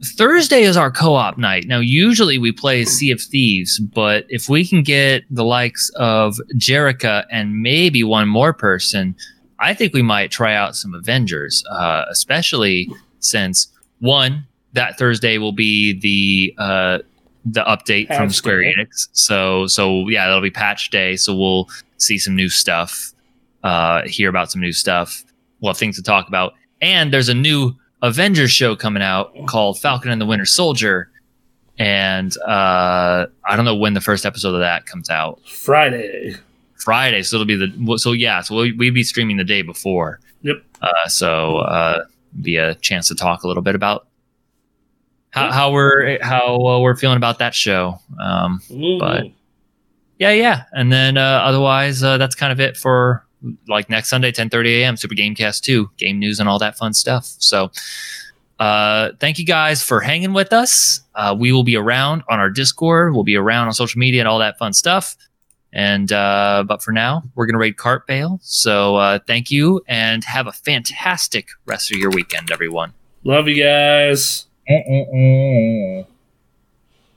[SPEAKER 2] Thursday is our co-op night. Now usually we play sea of thieves but if we can get the likes of jerica and maybe one more person i think we might try out some avengers uh, especially since one that thursday will be the uh the update from square
[SPEAKER 1] day.
[SPEAKER 2] enix. So so yeah that'll be patch day so we'll see some new stuff uh, hear about some new stuff. We'll have things to talk about. And there's a new Avengers show coming out called Falcon and the Winter Soldier. And uh, I don't know when the first episode of that comes out.
[SPEAKER 1] Friday.
[SPEAKER 2] Friday, so it'll be the so yeah, so we'll, we'd be streaming the day before.
[SPEAKER 1] Yep.
[SPEAKER 2] Uh, so uh, be a chance to talk a little bit about how, how we're how uh, we're feeling about that show. Um. But- yeah, yeah. And then uh, otherwise, uh, that's kind of it for like next Sunday, 10:30 a.m. Super Gamecast 2, game news and all that fun stuff. So, uh, thank you guys for hanging with us. Uh, we will be around on our Discord. We'll be around on social media and all that fun stuff. And uh, but for now, we're gonna raid Cart Bale. So uh, thank you and have a fantastic rest of your weekend, everyone.
[SPEAKER 1] Love you guys.
[SPEAKER 2] Mm-mm-mm.